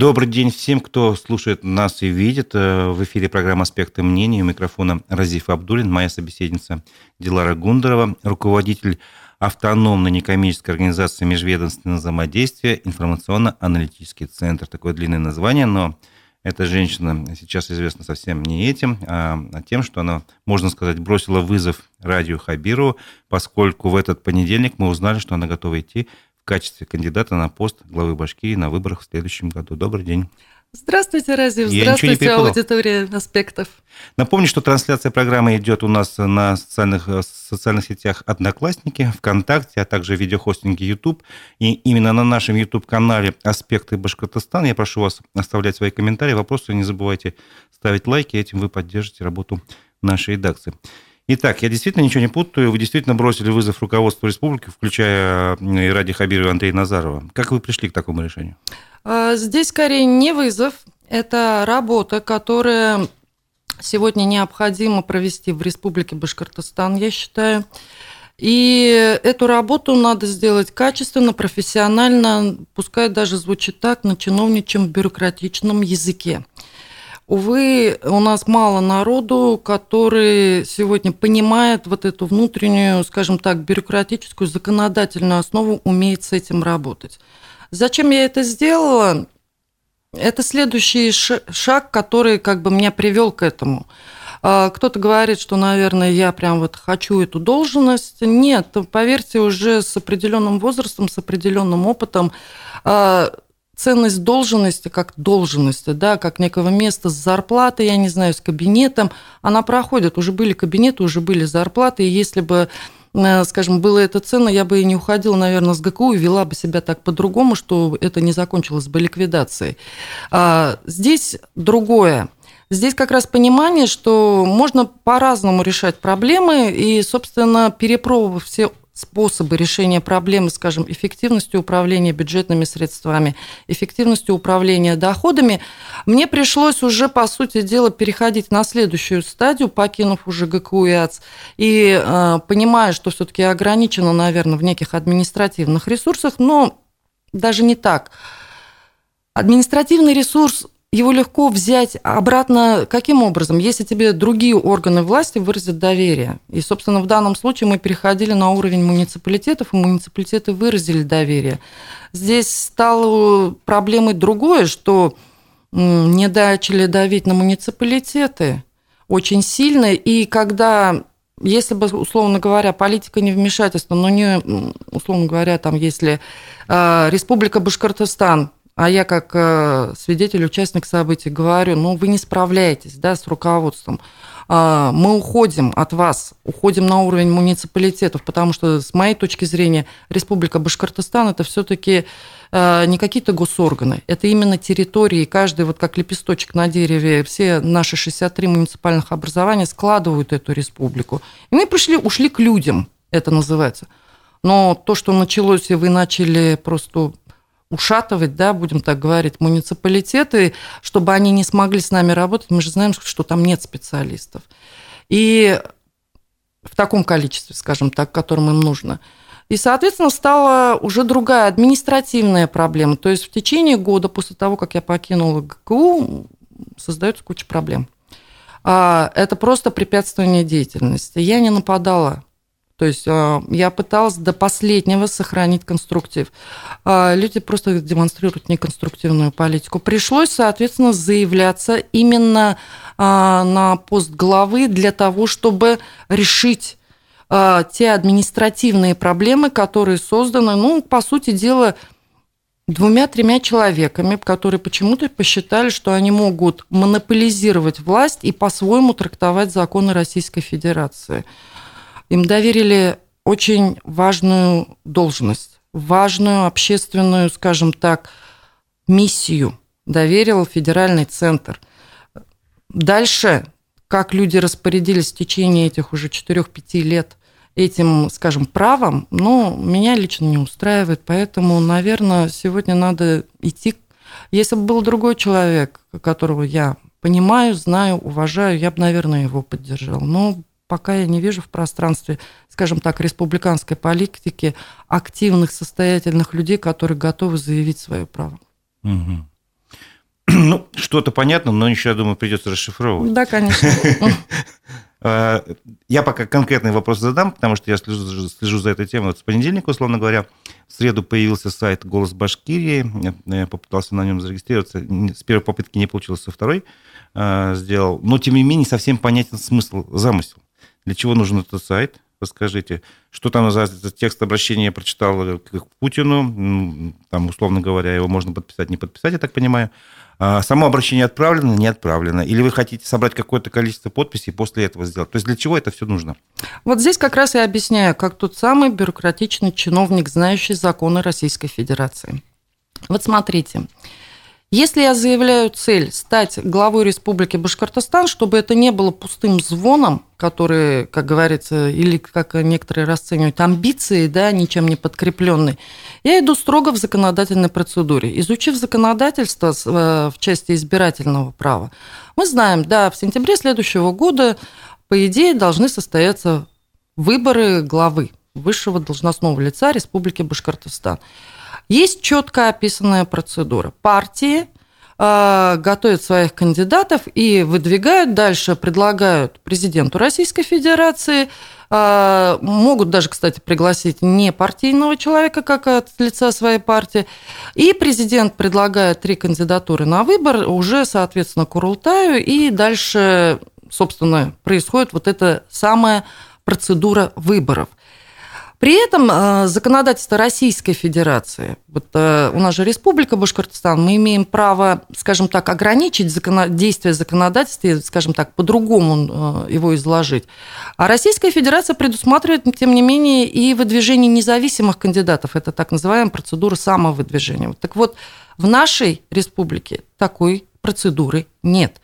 Добрый день всем, кто слушает нас и видит. Э, в эфире программа «Аспекты мнений». У микрофона Разиф Абдулин, моя собеседница Дилара Гундарова, руководитель автономной некоммерческой организации межведомственного взаимодействия «Информационно-аналитический центр». Такое длинное название, но эта женщина сейчас известна совсем не этим, а, а тем, что она, можно сказать, бросила вызов радио Хабиру, поскольку в этот понедельник мы узнали, что она готова идти качестве кандидата на пост главы Башкирии на выборах в следующем году. Добрый день. Здравствуйте, Разив. Здравствуйте, аудитория аспектов. Напомню, что трансляция программы идет у нас на социальных, социальных сетях Одноклассники, ВКонтакте, а также видеохостинге YouTube. И именно на нашем YouTube-канале «Аспекты Башкортостана» я прошу вас оставлять свои комментарии, вопросы. Не забывайте ставить лайки, этим вы поддержите работу нашей редакции. Итак, я действительно ничего не путаю. Вы действительно бросили вызов руководству республики, включая и Ради Хабирова и Андрея Назарова. Как вы пришли к такому решению? А, здесь скорее не вызов, это работа, которая сегодня необходимо провести в Республике Башкортостан, я считаю. И эту работу надо сделать качественно, профессионально, пускай даже звучит так, на чиновничьем бюрократичном языке. Увы, у нас мало народу, который сегодня понимает вот эту внутреннюю, скажем так, бюрократическую законодательную основу, умеет с этим работать. Зачем я это сделала? Это следующий шаг, который как бы меня привел к этому. А, кто-то говорит, что, наверное, я прям вот хочу эту должность. Нет, поверьте, уже с определенным возрастом, с определенным опытом а, ценность должности как должности, да, как некого места с зарплатой, я не знаю, с кабинетом, она проходит. Уже были кабинеты, уже были зарплаты, и если бы э, скажем, было это ценно, я бы и не уходила, наверное, с ГКУ и вела бы себя так по-другому, что это не закончилось бы ликвидацией. А здесь другое. Здесь как раз понимание, что можно по-разному решать проблемы, и, собственно, перепробовав все способы решения проблемы, скажем, эффективностью управления бюджетными средствами, эффективностью управления доходами, мне пришлось уже, по сути дела, переходить на следующую стадию, покинув уже ГКУ и АЦ, и э, понимая, что все-таки ограничено, наверное, в неких административных ресурсах, но даже не так. Административный ресурс его легко взять обратно каким образом? Если тебе другие органы власти выразят доверие. И, собственно, в данном случае мы переходили на уровень муниципалитетов, и муниципалитеты выразили доверие. Здесь стало проблемой другое, что не начали давить на муниципалитеты очень сильно, и когда если бы, условно говоря, политика не вмешательства, но не, условно говоря, там, если э, Республика Башкортостан а я как э, свидетель, участник событий говорю, ну вы не справляетесь да, с руководством. А, мы уходим от вас, уходим на уровень муниципалитетов, потому что с моей точки зрения Республика Башкортостан это все-таки э, не какие-то госорганы, это именно территории, каждый вот как лепесточек на дереве, все наши 63 муниципальных образования складывают эту республику. И мы пришли, ушли к людям, это называется. Но то, что началось, и вы начали просто ушатывать, да, будем так говорить, муниципалитеты, чтобы они не смогли с нами работать. Мы же знаем, что там нет специалистов. И в таком количестве, скажем так, которым им нужно. И, соответственно, стала уже другая административная проблема. То есть в течение года после того, как я покинула ГКУ, создается куча проблем. А, это просто препятствование деятельности. Я не нападала то есть а, я пыталась до последнего сохранить конструктив. А, люди просто демонстрируют неконструктивную политику. Пришлось, соответственно, заявляться именно а, на пост главы для того, чтобы решить те административные проблемы, которые созданы, ну, по сути дела, двумя-тремя человеками, которые почему-то посчитали, что они могут монополизировать власть и по-своему трактовать законы Российской Федерации. Им доверили очень важную должность, важную общественную, скажем так, миссию доверил федеральный центр. Дальше, как люди распорядились в течение этих уже 4-5 лет этим, скажем, правом, ну, меня лично не устраивает, поэтому, наверное, сегодня надо идти... Если бы был другой человек, которого я понимаю, знаю, уважаю, я бы, наверное, его поддержал. Но пока я не вижу в пространстве, скажем так, республиканской политики активных, состоятельных людей, которые готовы заявить свое право. Угу. что-то понятно, но еще, я думаю, придется расшифровывать. Да, конечно. Э, я пока конкретный вопрос задам, потому что я слежу, слежу за этой темой. Вот с понедельника, условно говоря, в среду появился сайт «Голос Башкирии». Я попытался на нем зарегистрироваться. С первой попытки не получилось, со второй э, сделал. Но, тем не менее, совсем понятен смысл, замысел. Для чего нужен этот сайт? Расскажите, что там за текст обращения я прочитал к Путину, там, условно говоря, его можно подписать, не подписать, я так понимаю. А само обращение отправлено, не отправлено? Или вы хотите собрать какое-то количество подписей и после этого сделать? То есть для чего это все нужно? Вот здесь как раз я объясняю, как тот самый бюрократичный чиновник, знающий законы Российской Федерации. Вот смотрите, если я заявляю цель стать главой Республики Башкортостан, чтобы это не было пустым звоном, который, как говорится, или как некоторые расценивают, амбиции, да, ничем не подкрепленные, я иду строго в законодательной процедуре. Изучив законодательство э, в части избирательного права, мы знаем, да, в сентябре следующего года, по идее, должны состояться выборы главы высшего должностного лица Республики Башкортостан. Есть четко описанная процедура. Партии э, готовят своих кандидатов и выдвигают дальше, предлагают президенту Российской Федерации, э, могут даже, кстати, пригласить не партийного человека, как от лица своей партии, и президент предлагает три кандидатуры на выбор, уже, соответственно, Курултаю, и дальше, собственно, происходит вот эта самая процедура выборов. При этом э, законодательство Российской Федерации, вот э, у нас же Республика Башкортостан, мы имеем право, скажем так, ограничить действие законодательства, скажем так, по-другому э, его изложить. А Российская Федерация предусматривает, тем не менее, и выдвижение независимых кандидатов. Это так называемая процедура самовыдвижения. Так вот, в нашей республике такой процедуры нет.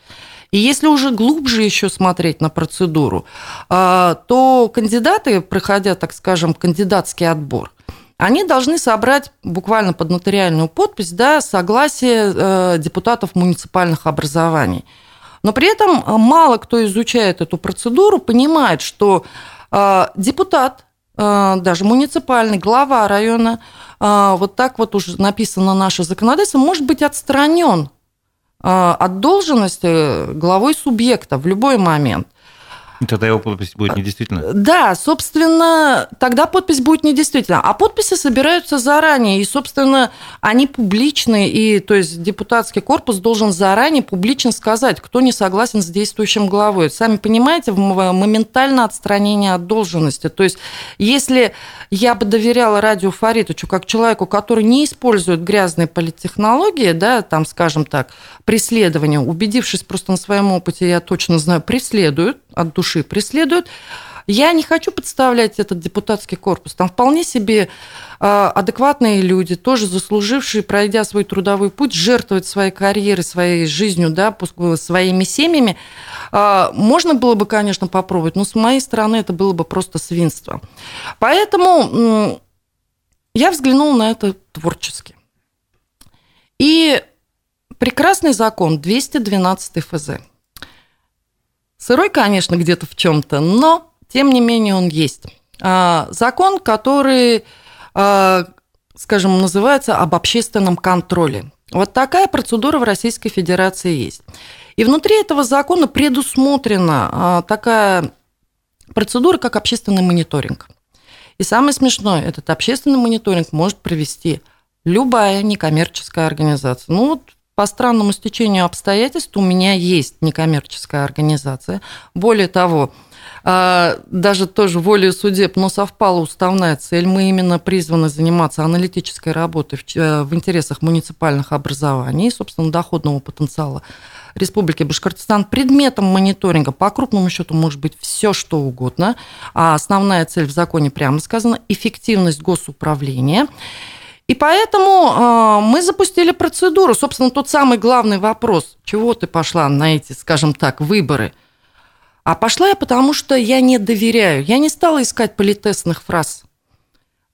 И если уже глубже еще смотреть на процедуру, а, то кандидаты, проходя, так скажем, кандидатский отбор, они должны собрать буквально под нотариальную подпись да, согласие э, депутатов муниципальных образований. Но при этом мало кто изучает эту процедуру, понимает, что э, депутат, э, даже муниципальный, глава района, вот так вот уже написано наше законодательство, может быть отстранен от должности главой субъекта в любой момент. Тогда его подпись будет недействительна? Да, собственно, тогда подпись будет недействительна. А подписи собираются заранее, и, собственно, они публичны, и, то есть, депутатский корпус должен заранее публично сказать, кто не согласен с действующим главой. Сами понимаете, моментально отстранение от должности. То есть, если я бы доверяла Радио Фаритовичу как человеку, который не использует грязные политтехнологии, да, там, скажем так, преследование, убедившись просто на своем опыте, я точно знаю, преследуют, от души преследуют. Я не хочу подставлять этот депутатский корпус. Там вполне себе а, адекватные люди, тоже заслужившие, пройдя свой трудовой путь, жертвовать своей карьерой, своей жизнью, да, своими семьями. А, можно было бы, конечно, попробовать, но с моей стороны это было бы просто свинство. Поэтому я взглянула на это творчески. И прекрасный закон 212 ФЗ – Сырой, конечно, где-то в чем-то, но тем не менее он есть. А, закон, который, а, скажем, называется об общественном контроле. Вот такая процедура в Российской Федерации есть. И внутри этого закона предусмотрена а, такая процедура, как общественный мониторинг. И самое смешное, этот общественный мониторинг может провести любая некоммерческая организация. Ну вот по странному стечению обстоятельств у меня есть некоммерческая организация. Более того, а, даже тоже волей судеб, но совпала уставная цель. Мы именно призваны заниматься аналитической работой в, э, интересах муниципальных образований, собственно, доходного потенциала Республики Башкортостан. Предметом мониторинга по крупному счету может быть все, что угодно. А основная цель в законе прямо сказана – эффективность госуправления. И поэтому э, мы запустили процедуру. Собственно, тот самый главный вопрос, чего ты пошла на эти, скажем так, выборы. А пошла я потому, что я не доверяю. Я не стала искать политесных фраз.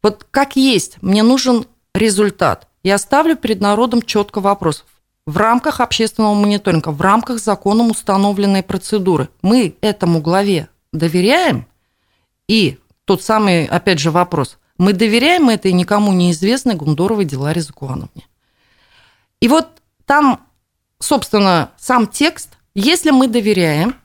Вот как есть, мне нужен результат. Я ставлю перед народом четко вопрос. В рамках общественного мониторинга, в рамках законом установленной процедуры мы этому главе доверяем? И тот самый, опять же, вопрос, мы доверяем этой никому неизвестной Гундоровой Диларе Закуановне. И вот там собственно, сам текст, если мы доверяем,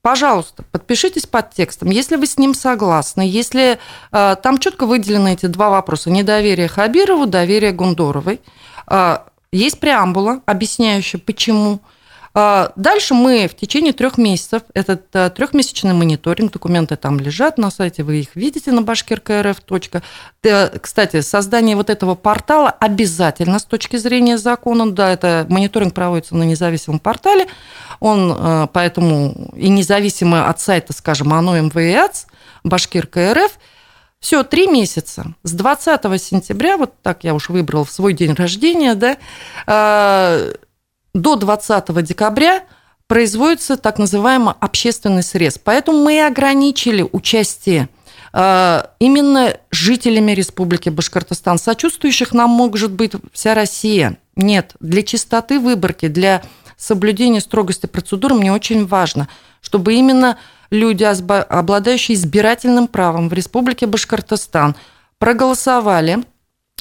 пожалуйста, подпишитесь под текстом, если вы с ним согласны, если э, там четко выделены эти два вопроса, недоверие Хабирову, доверие Гундоровой, э, есть преамбула, объясняющая, почему. А, дальше мы в течение трех месяцев, этот э, трехмесячный мониторинг, документы там лежат на сайте, вы их видите на башкиркрф. Кстати, создание вот этого портала обязательно с точки зрения закона, да, это мониторинг проводится на независимом портале, он э, поэтому и независимо от сайта, скажем, ОНО МВИАЦ, Башкир.КРФ, все, три месяца. С 20 сентября, вот так я уж выбрал в свой день рождения, да, э, до 20 декабря производится так называемый общественный срез. Поэтому мы и ограничили участие э, именно жителями Республики Башкортостан. Сочувствующих нам может быть вся Россия. Нет, для чистоты выборки, для соблюдения строгости процедуры мне очень важно, чтобы именно люди, обладающие избирательным правом в Республике Башкортостан, проголосовали.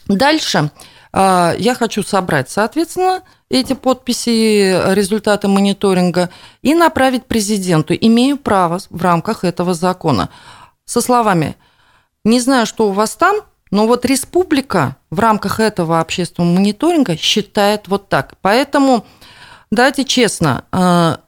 Дальше я хочу собрать, соответственно, эти подписи, результаты мониторинга и направить президенту. Имею право в рамках этого закона. Со словами, не знаю, что у вас там, но вот республика в рамках этого общественного мониторинга считает вот так. Поэтому, давайте честно, а,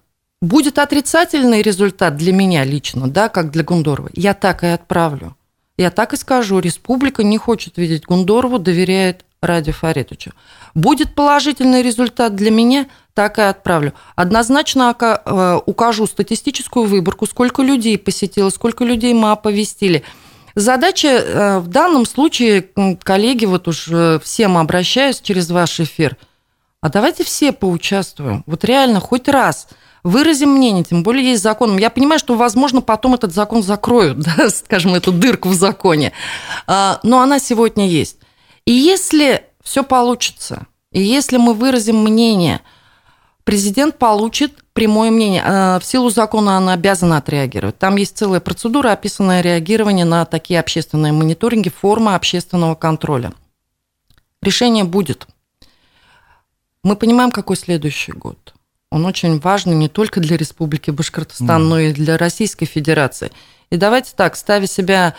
Будет отрицательный результат для меня лично, да, как для Гундорова, я так и отправлю. Я так и скажу, республика не хочет видеть Гундорову, доверяет Ради Фаритовичу. Будет положительный результат для меня, так и отправлю. Однозначно э, укажу статистическую выборку, сколько людей посетило, сколько людей мы оповестили. Задача э, в данном случае, коллеги, вот уж э, всем обращаюсь через ваш эфир, а давайте все поучаствуем. Вот реально, хоть раз – выразим мнение, тем более есть закон. Я понимаю, что, возможно, потом этот закон закроют, да, скажем, эту дырку в законе, а, но она сегодня есть. И если все получится, и если мы выразим мнение, президент получит прямое мнение. А, в силу закона она обязана отреагировать. Там есть целая процедура, описанная реагирование на такие общественные мониторинги, форма общественного контроля. Решение будет. Мы понимаем, какой следующий год – он очень важный не только для Республики Башкортостан, mm. но и для Российской Федерации. И давайте так, ставя себя,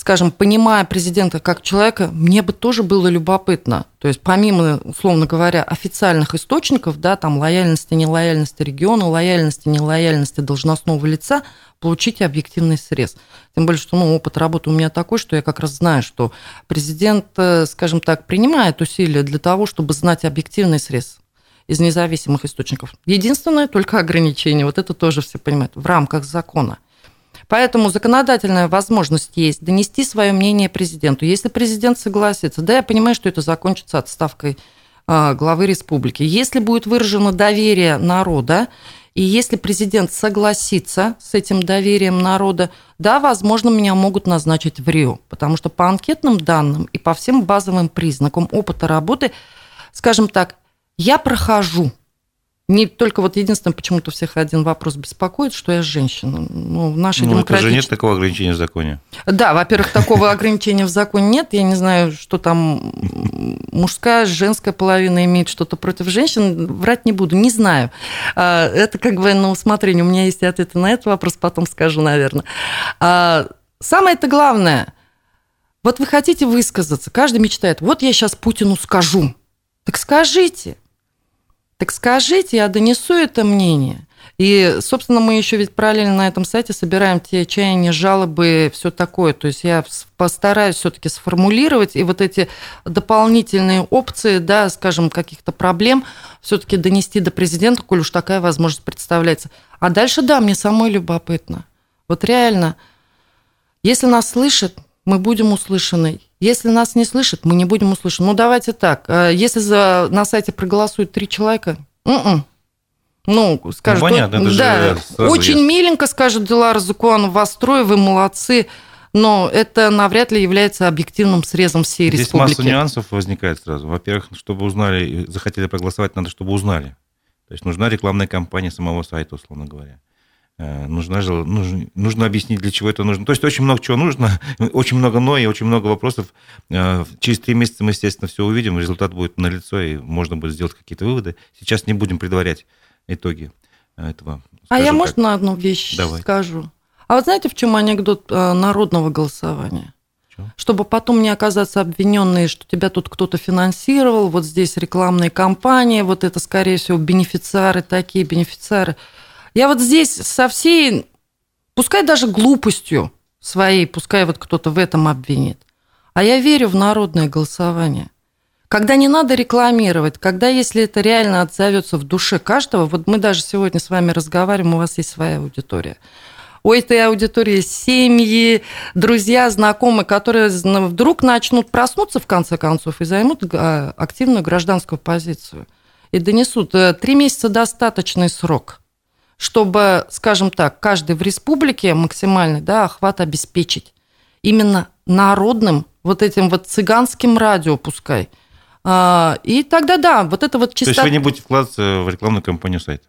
скажем, понимая президента как человека, мне бы тоже было любопытно. То есть помимо, условно говоря, официальных источников, да, там лояльности, нелояльности региона, лояльности, нелояльности должностного лица, получить объективный срез. Тем более, что ну, опыт работы у меня такой, что я как раз знаю, что президент, э, скажем так, принимает усилия для того, чтобы знать объективный срез из независимых источников. Единственное только ограничение, вот это тоже все понимают, в рамках закона. Поэтому законодательная возможность есть донести свое мнение президенту. Если президент согласится, да, я понимаю, что это закончится отставкой а, главы республики. Если будет выражено доверие народа, и если президент согласится с этим доверием народа, да, возможно, меня могут назначить в Рио, потому что по анкетным данным и по всем базовым признакам опыта работы, скажем так, я прохожу. Не только вот единственное, почему-то всех один вопрос беспокоит, что я женщина. Ну, в нашей ну, демократич... это же нет такого ограничения в законе. Да, во-первых, такого ограничения в законе нет. Я не знаю, что там мужская, женская половина имеет что-то против женщин. Врать не буду, не знаю. А, это как бы на усмотрение. У меня есть ответы на этот вопрос, потом скажу, наверное. А, самое-то главное, вот вы хотите высказаться, каждый мечтает, вот я сейчас Путину скажу. Так скажите, так скажите, я донесу это мнение. И, собственно, мы еще ведь параллельно на этом сайте собираем те чаяния, жалобы, все такое. То есть я постараюсь все-таки сформулировать и вот эти дополнительные опции, да, скажем, каких-то проблем все-таки донести до президента, коль уж такая возможность представляется. А дальше, да, мне самой любопытно. Вот реально, если нас слышат, мы будем услышаны. Если нас не слышат, мы не будем услышаны. Ну, давайте так. Э, если за, на сайте проголосуют три человека, м-м. ну, скажут, ну, понятно, это да, очень ясно. миленько скажет Дилара Зукуан, вас трое, вы молодцы, но это навряд ли является объективным срезом всей Здесь республики. Здесь масса нюансов возникает сразу. Во-первых, чтобы узнали, захотели проголосовать, надо, чтобы узнали. То есть нужна рекламная кампания самого сайта, условно говоря. Э, нужно, нужно, нужно объяснить, для чего это нужно. То есть очень много чего нужно, очень много но и очень много вопросов. Э, через три месяца мы, естественно, все увидим, результат будет налицо, и можно будет сделать какие-то выводы. Сейчас не будем предварять итоги этого. А я, может, на одну вещь Давай. скажу? А вот знаете, в чем анекдот э, народного голосования? Чтобы потом не оказаться обвиненной, что тебя тут кто-то финансировал, вот здесь рекламные кампании, вот это, скорее всего, бенефициары такие, бенефициары – я вот здесь со всей, пускай даже глупостью своей, пускай вот кто-то в этом обвинит, а я верю в народное голосование. Когда не надо рекламировать, когда, если это реально отзовется в душе каждого, вот мы даже сегодня с вами разговариваем, у вас есть своя аудитория. У этой аудитории семьи, друзья, знакомые, которые вдруг начнут проснуться в конце концов и займут а, активную гражданскую позицию. И донесут. Э, три месяца достаточный срок чтобы, скажем так, каждый в республике максимальный да, охват обеспечить. Именно народным, вот этим вот цыганским радио пускай. А, и тогда да, вот это вот чисто... То есть вы не будете вкладываться в рекламную кампанию сайта?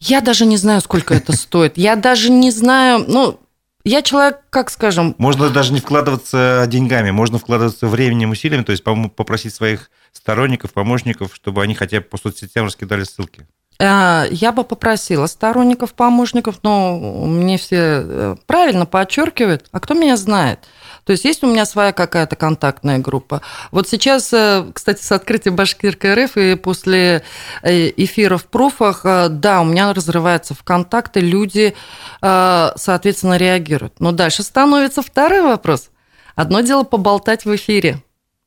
Я даже не знаю, сколько это стоит. Я даже не знаю, ну, я человек, как скажем... Можно даже не вкладываться деньгами, можно вкладываться временем, усилиями, то есть попросить своих сторонников, помощников, чтобы они хотя бы по соцсетям раскидали ссылки. Э, я бы попросила сторонников, помощников, но мне все э, правильно подчеркивают, а кто меня знает? То есть есть у меня своя какая-то контактная группа. Вот сейчас, э, кстати, с открытием Башкирка РФ и после эфира в пруфах, да, у меня разрываются в контакты, люди, соответственно, реагируют. Но дальше становится второй вопрос. Одно дело поболтать в эфире.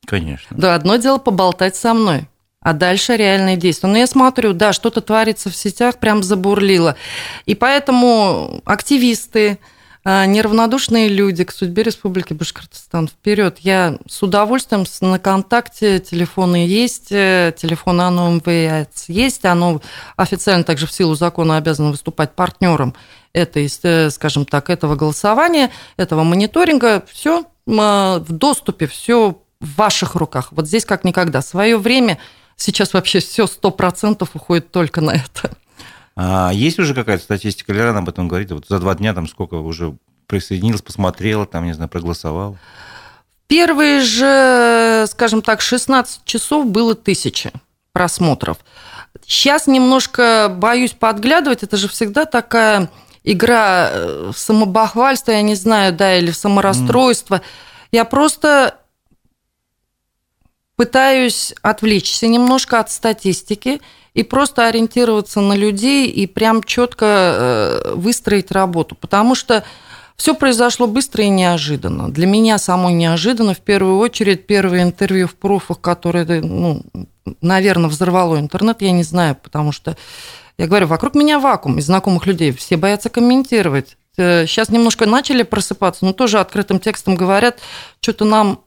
Конечно. Да, одно дело поболтать со мной а дальше реальные действия. Но я смотрю, да, что-то творится в сетях, прям забурлило. И поэтому активисты, а, неравнодушные люди к судьбе Республики Башкортостан вперед. Я с удовольствием на контакте, телефоны есть, э, телефон оно МВС есть, оно официально также в силу закона обязано выступать партнером этой, э, скажем так, этого голосования, этого мониторинга. Все в доступе, все в ваших руках. Вот здесь как никогда. Свое время сейчас вообще все сто процентов уходит только на это. А есть уже какая-то статистика, Леран об этом говорит, вот за два дня там сколько уже присоединилась, посмотрела, там, не знаю, проголосовала? Первые же, скажем так, 16 часов было тысячи просмотров. Сейчас немножко боюсь подглядывать, это же всегда такая игра э, в самобахвальство, я не знаю, да, или в саморасстройство. Mm. Я просто пытаюсь отвлечься немножко от статистики и просто ориентироваться на людей и прям четко э, выстроить работу. Потому что все произошло быстро и неожиданно. Для меня самое неожиданно, в первую очередь, первое интервью в пруфах, которое, ну, наверное, взорвало интернет, я не знаю, потому что, я говорю, вокруг меня вакуум из знакомых людей, все боятся комментировать. Сейчас э, немножко начали просыпаться, но тоже открытым текстом говорят, что-то нам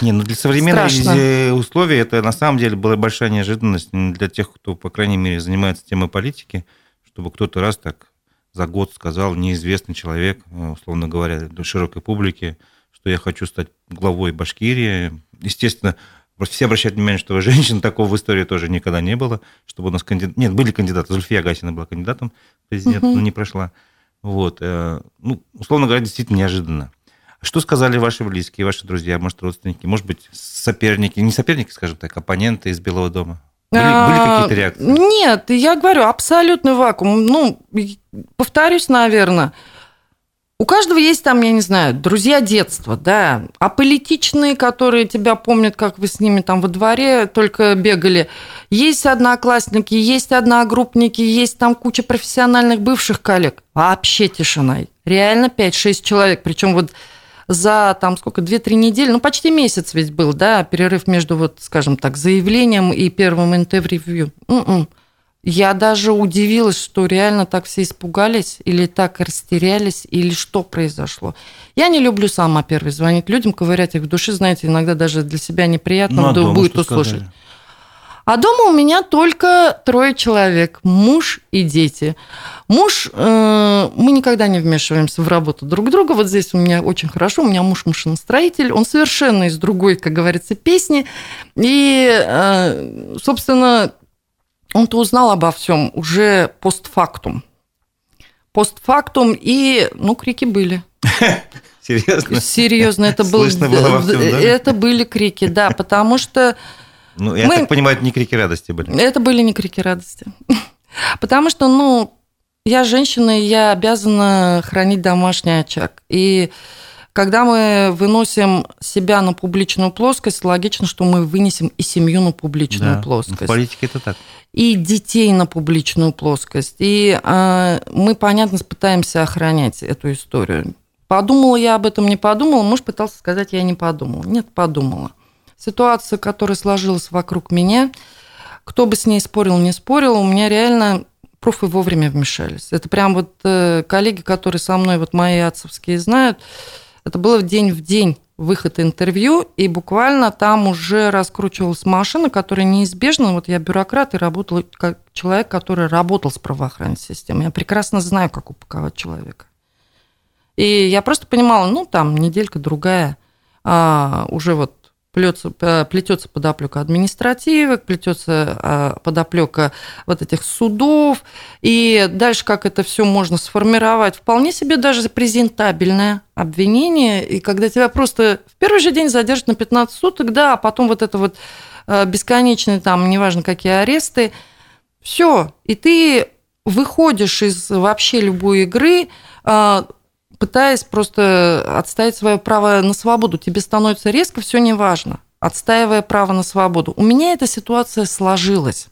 не, ну для современных Страшно. условий это на самом деле была большая неожиданность для тех, кто, по крайней мере, занимается темой политики, чтобы кто-то раз так за год сказал неизвестный человек, э, условно говоря, широкой публике, что я хочу стать главой Башкирии. Естественно, все обращают внимание, что женщин такого в истории тоже никогда не было, чтобы у нас кандидат... Нет, были кандидаты. Зульфия Гасина была кандидатом в президент, угу. но не прошла. Вот. Э, ну, условно говоря, действительно неожиданно. Что сказали ваши близкие, ваши друзья, может, родственники, может быть, соперники, не соперники, скажем так, оппоненты из Белого дома? Были, были а, какие-то реакции? Нет, я говорю, абсолютный вакуум. Ну, повторюсь, наверное, у каждого есть там, я не знаю, друзья детства, да, а политичные, которые тебя помнят, как вы с ними там во дворе только бегали. Есть одноклассники, есть одногруппники, есть там куча профессиональных бывших коллег. Вообще тишина. Реально 5-6 человек. Причем вот за там сколько, 2-3 недели, ну почти месяц ведь был, да, перерыв между вот, скажем так, заявлением и первым интервью. М-м. Я даже удивилась, что реально так все испугались или так растерялись, или что произошло. Я не люблю сама первый звонить людям, ковырять их в душе, знаете, иногда даже для себя неприятно ну, а будет услышать. Сказали? А дома у меня только трое человек, муж и дети. Муж, э, мы никогда не вмешиваемся в работу друг друга. Вот здесь у меня очень хорошо. У меня муж машиностроитель. Он совершенно из другой, как говорится, песни. И, э, собственно, он-то узнал обо всем уже постфактум. постфактум, и, ну, крики были. Серьезно? Серьезно, это, был, Слышно было во всем доме? это были крики, да, потому что... Ну, я Мы- так понимаю, это не крики радости были. Это были не крики радости. Потому что, ну, я женщина, и я обязана хранить домашний очаг. И когда мы выносим себя на публичную плоскость, логично, что мы вынесем и семью на публичную Да. плоскость. В политике это так. и детей на публичную плоскость. И а, мы, понятно, пытаемся охранять эту историю. Подумала я об этом, не подумала. Муж пытался сказать, я не подумала. Нет, подумала. Ситуация, которая сложилась вокруг меня, кто бы с ней спорил, не спорил, у меня реально профы вовремя вмешались. Это прям вот э, коллеги, которые со мной, вот мои отцовские знают, это было день в день выход интервью, и буквально там уже раскручивалась машина, которая неизбежно, вот я бюрократ и работал как человек, который работал с правоохранительной системой. Я прекрасно знаю, как упаковать человека. И я просто понимала, ну, там неделька другая, а, уже вот плетется, плетется подоплека административок, плетется а, подоплека вот этих судов, и дальше как это все можно сформировать, вполне себе даже презентабельное обвинение, и когда тебя просто в первый же день задержат на 15 суток, да, а потом вот это вот а, бесконечные там, неважно какие аресты, все, и ты выходишь из вообще любой игры, пытаясь просто отстоять свое право на свободу. Тебе становится резко все неважно, отстаивая право на свободу. У меня эта ситуация сложилась.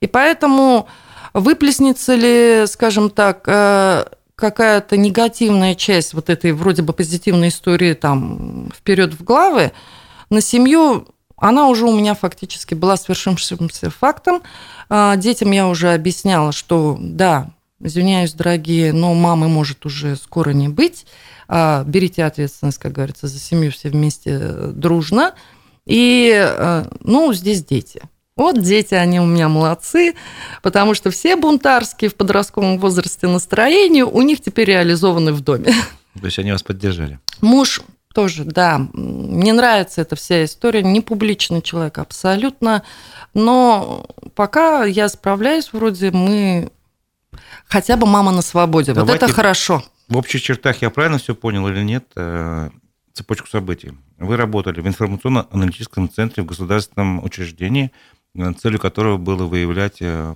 И поэтому выплеснется ли, скажем так, э, какая-то негативная часть вот этой вроде бы позитивной истории там вперед в главы, на семью она уже у меня фактически была свершившимся фактом. А, Детям я уже объясняла, что да, извиняюсь, дорогие, но мамы может уже скоро не быть. А, Берите ответственность, как говорится, за семью все вместе э, дружно. И, э, ну, здесь дети. Вот дети, они у меня молодцы, потому что все бунтарские в подростковом возрасте настроения у них теперь реализованы в доме. То есть они вас поддержали. Муж тоже, да, мне нравится эта вся история, не публичный человек абсолютно, но пока я справляюсь, вроде мы хотя бы мама на свободе, вот Давайте- это хорошо. В общих чертах я правильно все понял или нет? э, Цепочку событий. Вы работали в информационно-аналитическом центре в государственном учреждении, э, целью которого было выявлять э,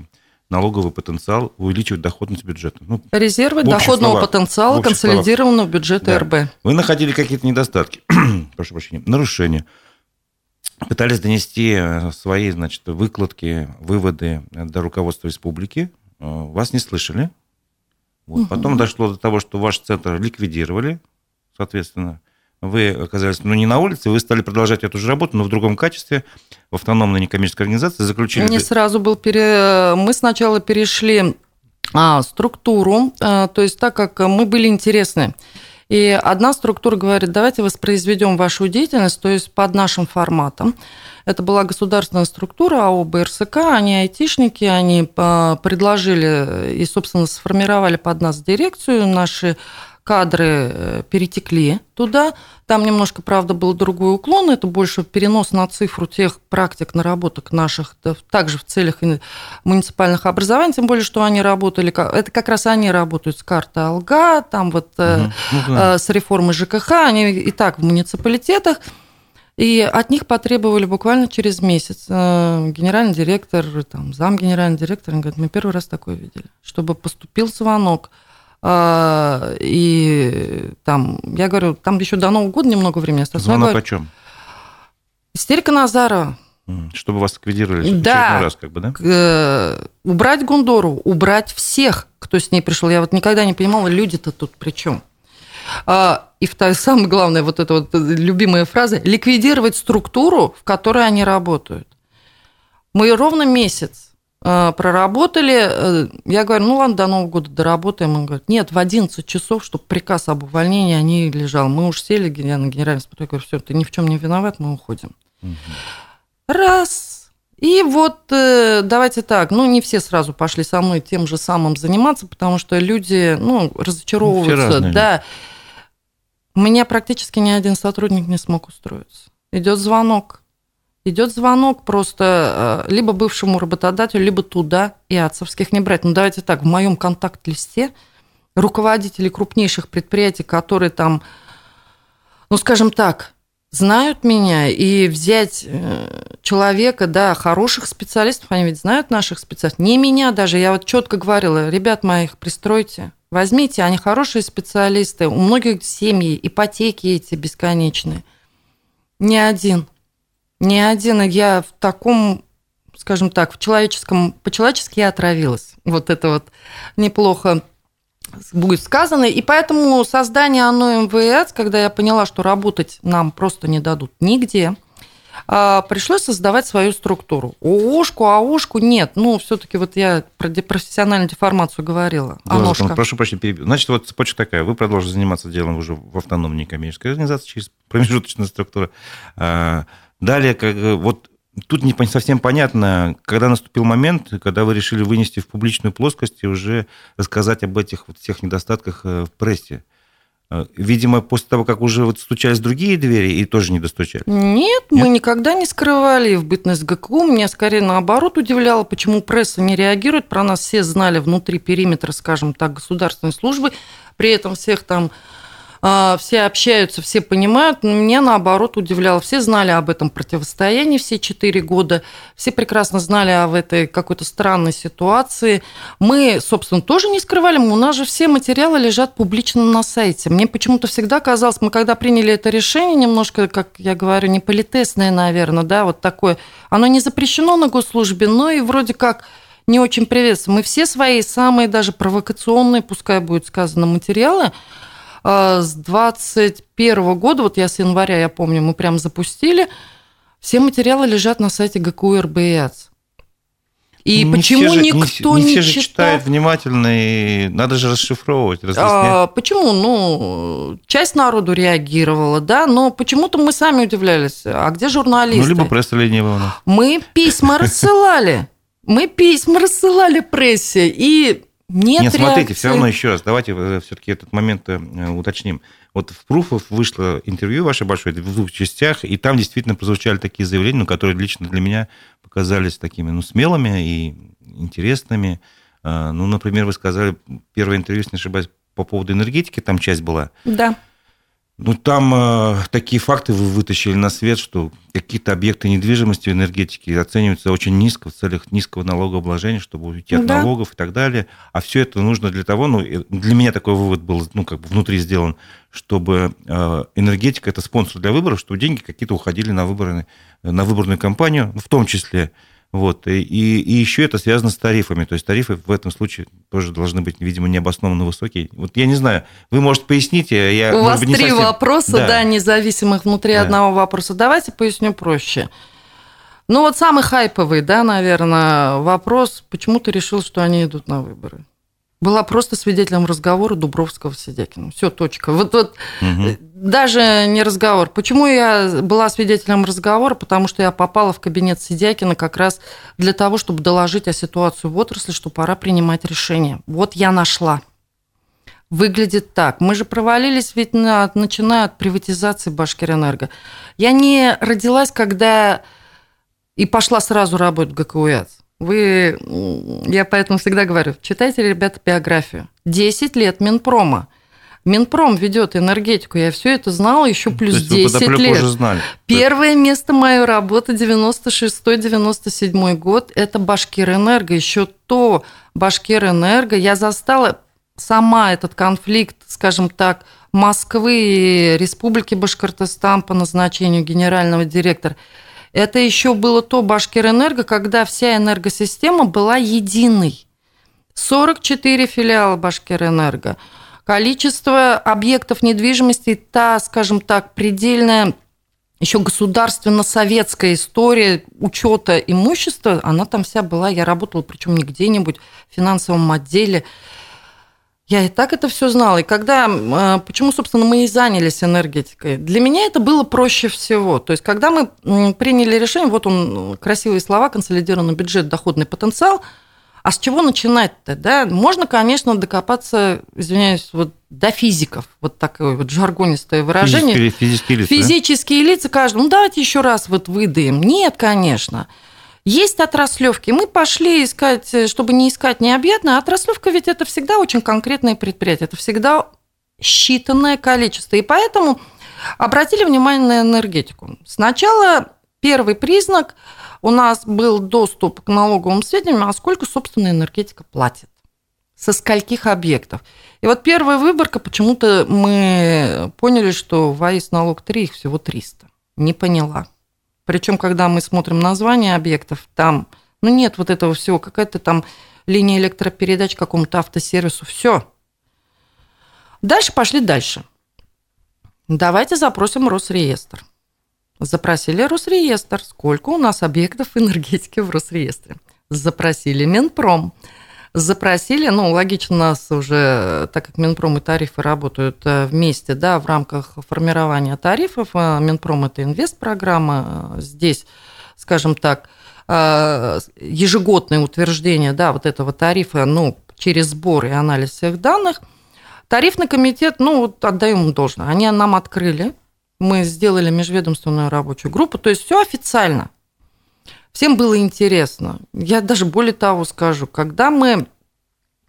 налоговый потенциал, увеличивать доходность бюджета. Ну, Резервы доходного словах, в потенциала консолидированного бюджета Да. РБ. Вы находили какие-то недостатки, прошу прощения, нарушения, пытались донести свои, значит, выкладки, выводы до руководства республики, вас не слышали. Вот. Потом дошло до того, что ваш центр ликвидировали, соответственно. Вы оказались, ну, не на улице, вы стали продолжать эту же работу, но в другом качестве, в автономной некоммерческой организации, заключили... Не сразу был пере... Мы сначала перешли а, структуру, а, то есть так как мы были интересны. И одна структура говорит, давайте воспроизведем вашу деятельность, то есть под нашим форматом. Это была государственная структура АО БРСК, они айтишники, они а, предложили и, собственно, сформировали под нас дирекцию, наши кадры э, перетекли туда. Там немножко, правда, был другой уклон. Это больше перенос на цифру тех практик, наработок наших, также в целях муниципальных образований, тем более, что они работали, это как раз они работают с картой Алга, там вот Мгм. Ну, да. э, с реформой ЖКХ, они и так в муниципалитетах. И от них потребовали буквально через месяц. Э, Генеральный директор, там, зам генеральный директор, он говорит, мы первый раз такое видели. Чтобы поступил звонок, а, и там, я говорю, там еще до Нового года немного времени осталось. Звонок говорю, о чем? Истерика Назарова. Чтобы вас ликвидировали Да. раз, как бы, да? Э, убрать Гундору, убрать всех, кто с ней пришел. Я вот никогда не понимала, люди-то тут при чем. И вторая, самое главное, вот эта вот любимая фраза, ликвидировать структуру, в которой они работают. Мы ровно месяц э, проработали. Э, Я говорю, ну ладно, до Нового года доработаем. Он говорит, нет, в 11 часов, чтобы приказ об увольнении, они лежал. Мы уж сели, я на генеральном смотрю, я говорю, все, ты ни в чем не виноват, мы уходим. Раз. И вот э, давайте так, ну не все сразу пошли со мной тем же самым заниматься, потому что люди, ну, разочаровываются, разные да. У меня практически ни один сотрудник не смог устроиться. Идет звонок. Идет звонок просто э, либо бывшему работодателю, либо туда и отцовских не брать. Ну давайте так, в моем контакт-листе руководителей крупнейших предприятий, которые там, ну, скажем так, знают меня, и взять э, человека, да, хороших специалистов, они ведь знают наших специалистов, не меня даже, я вот четко говорила, ребят моих пристройте, возьмите, они хорошие специалисты, у многих семьи, ипотеки эти бесконечные. Ни один, ни один, я в таком, скажем так, в человеческом, по-человечески я отравилась, вот это вот неплохо будет сказано. И поэтому создание оно МВС, когда я поняла, что работать нам просто не дадут нигде, а, пришлось создавать свою структуру. ООшку, АОшку нет. Ну, все-таки вот я про профессиональную деформацию говорила. Аношка. Прошу прощения, перебью. Значит, вот цепочка такая. Вы продолжите заниматься делом уже в автономной некоммерческой организации через промежуточную структуру. А, далее, как, вот Тут не совсем понятно, когда наступил момент, когда вы решили вынести в публичную плоскость и уже рассказать об этих вот всех недостатках э, в прессе. Э, видимо, после того, как уже вот стучались другие двери и тоже не достучали. Нет, Нет, мы никогда не скрывали в бытность ГКУ. Меня скорее наоборот удивляло, почему пресса не реагирует. Про нас все знали внутри периметра, скажем так, государственной службы. При этом всех там все общаются, все понимают. Меня, наоборот, удивляло. Все знали об этом противостоянии все четыре года, все прекрасно знали об этой какой-то странной ситуации. Мы, собственно, тоже не скрывали, у нас же все материалы лежат публично на сайте. Мне почему-то всегда казалось, мы когда приняли это решение, немножко, как я говорю, не политесное, наверное, да, вот такое, оно не запрещено на госслужбе, но и вроде как не очень приветствуем. Мы все свои самые даже провокационные, пускай будет сказано, материалы а, с 21 года, вот я с января, я помню, мы прям запустили, все материалы лежат на сайте ГКУ РБС. И не почему же, никто не, не все же читают внимательно, и надо же расшифровывать, разъяснять. А, почему? Ну, часть народу реагировала, да, но почему-то мы сами удивлялись. А где журналисты? Ну, либо пресса ленивая у нас. Мы письма рассылали. Мы письма рассылали прессе, и нет, Нет, смотрите, реакции. все равно еще раз, давайте э, все-таки этот момент э, уточним. Вот в Пруфов вышло интервью ваше большое в двух частях, и там действительно прозвучали такие заявления, ну, которые лично для меня показались такими ну, смелыми и интересными. А, ну, например, вы сказали, первое интервью, если не ошибаюсь, по поводу энергетики, там часть была. Да. Ну, там э, такие факты вы вытащили на свет, что какие-то объекты недвижимости в энергетике оцениваются очень низко в целях низкого налогообложения, чтобы уйти от да. налогов и так далее. А все это нужно для того, ну, для меня такой вывод был, ну, как бы внутри сделан, чтобы э, энергетика – это спонсор для выборов, чтобы деньги какие-то уходили на, выборы, на выборную кампанию, в том числе вот. И, и еще это связано с тарифами. То есть тарифы в этом случае тоже должны быть, видимо, необоснованно высокие. Вот я не знаю, вы, может, поясните? Я, У вас быть, три совсем... вопроса, да. да, независимых внутри да. одного вопроса. Давайте поясню проще. Ну вот самый хайповый, да, наверное, вопрос, почему ты решил, что они идут на выборы? Была просто свидетелем разговора Дубровского с Сидякиным. Все, точка. Вот, вот угу. даже не разговор. Почему я была свидетелем разговора? Потому что я попала в кабинет Сидякина как раз для того, чтобы доложить о ситуации в отрасли, что пора принимать решение. Вот я нашла. Выглядит так. Мы же провалились ведь на, начиная от приватизации Башкирэнерго. Я не родилась, когда и пошла сразу работать в ГКУЭЦ. Вы, я поэтому всегда говорю, читайте, ребята, биографию. 10 лет Минпрома. Минпром ведет энергетику, я все это знала еще плюс То есть 10 лет. Уже знали. Первое место моей работы 96-97 год это Башкирэнерго. Еще то Башкирэнерго я застала сама этот конфликт, скажем так, Москвы и Республики Башкортостан по назначению генерального директора. Это еще было то Башкирэнерго, когда вся энергосистема была единой. 44 филиала Башкирэнерго. Количество объектов недвижимости, та, скажем так, предельная еще государственно-советская история учета имущества, она там вся была. Я работала, причем не где-нибудь в финансовом отделе. Я и так это все знала. И когда, а, почему, собственно, мы и занялись энергетикой? Для меня это было проще всего. То есть, когда мы приняли решение, вот он, красивые слова, консолидированный бюджет, доходный потенциал, а с чего начинать-то? Да? Можно, конечно, докопаться, извиняюсь, вот до физиков, вот такое вот жаргонистое выражение. Физические, физические лица. Физические лица каждому. Ну, давайте еще раз вот выдаем. Нет, конечно. Есть отраслевки. Мы пошли искать, чтобы не искать необъятно. Отраслевка ведь это всегда очень конкретное предприятие. Это всегда считанное количество. И поэтому обратили внимание на энергетику. Сначала первый признак у нас был доступ к налоговым сведениям, а сколько, собственно, энергетика платит. Со скольких объектов. И вот первая выборка, почему-то мы поняли, что в АИС налог 3, их всего 300. Не поняла. Причем, когда мы смотрим название объектов, там, ну, нет вот этого всего, какая-то там линия электропередач какому-то автосервису, все. Дальше пошли дальше. Давайте запросим Росреестр. Запросили Росреестр. Сколько у нас объектов энергетики в Росреестре? Запросили Минпром. Запросили, ну, логично нас уже, так как Минпром и тарифы работают э, вместе, да, в рамках формирования тарифов. Э, Минпром – это инвестпрограмма. Здесь, скажем так, э, ежегодное утверждение, да, вот этого тарифа, ну, через сбор и анализ всех данных. Тарифный комитет, ну, вот отдаем им должное. Они нам открыли, мы сделали межведомственную рабочую группу, то есть все официально. Всем было интересно. Я даже более того скажу, когда мы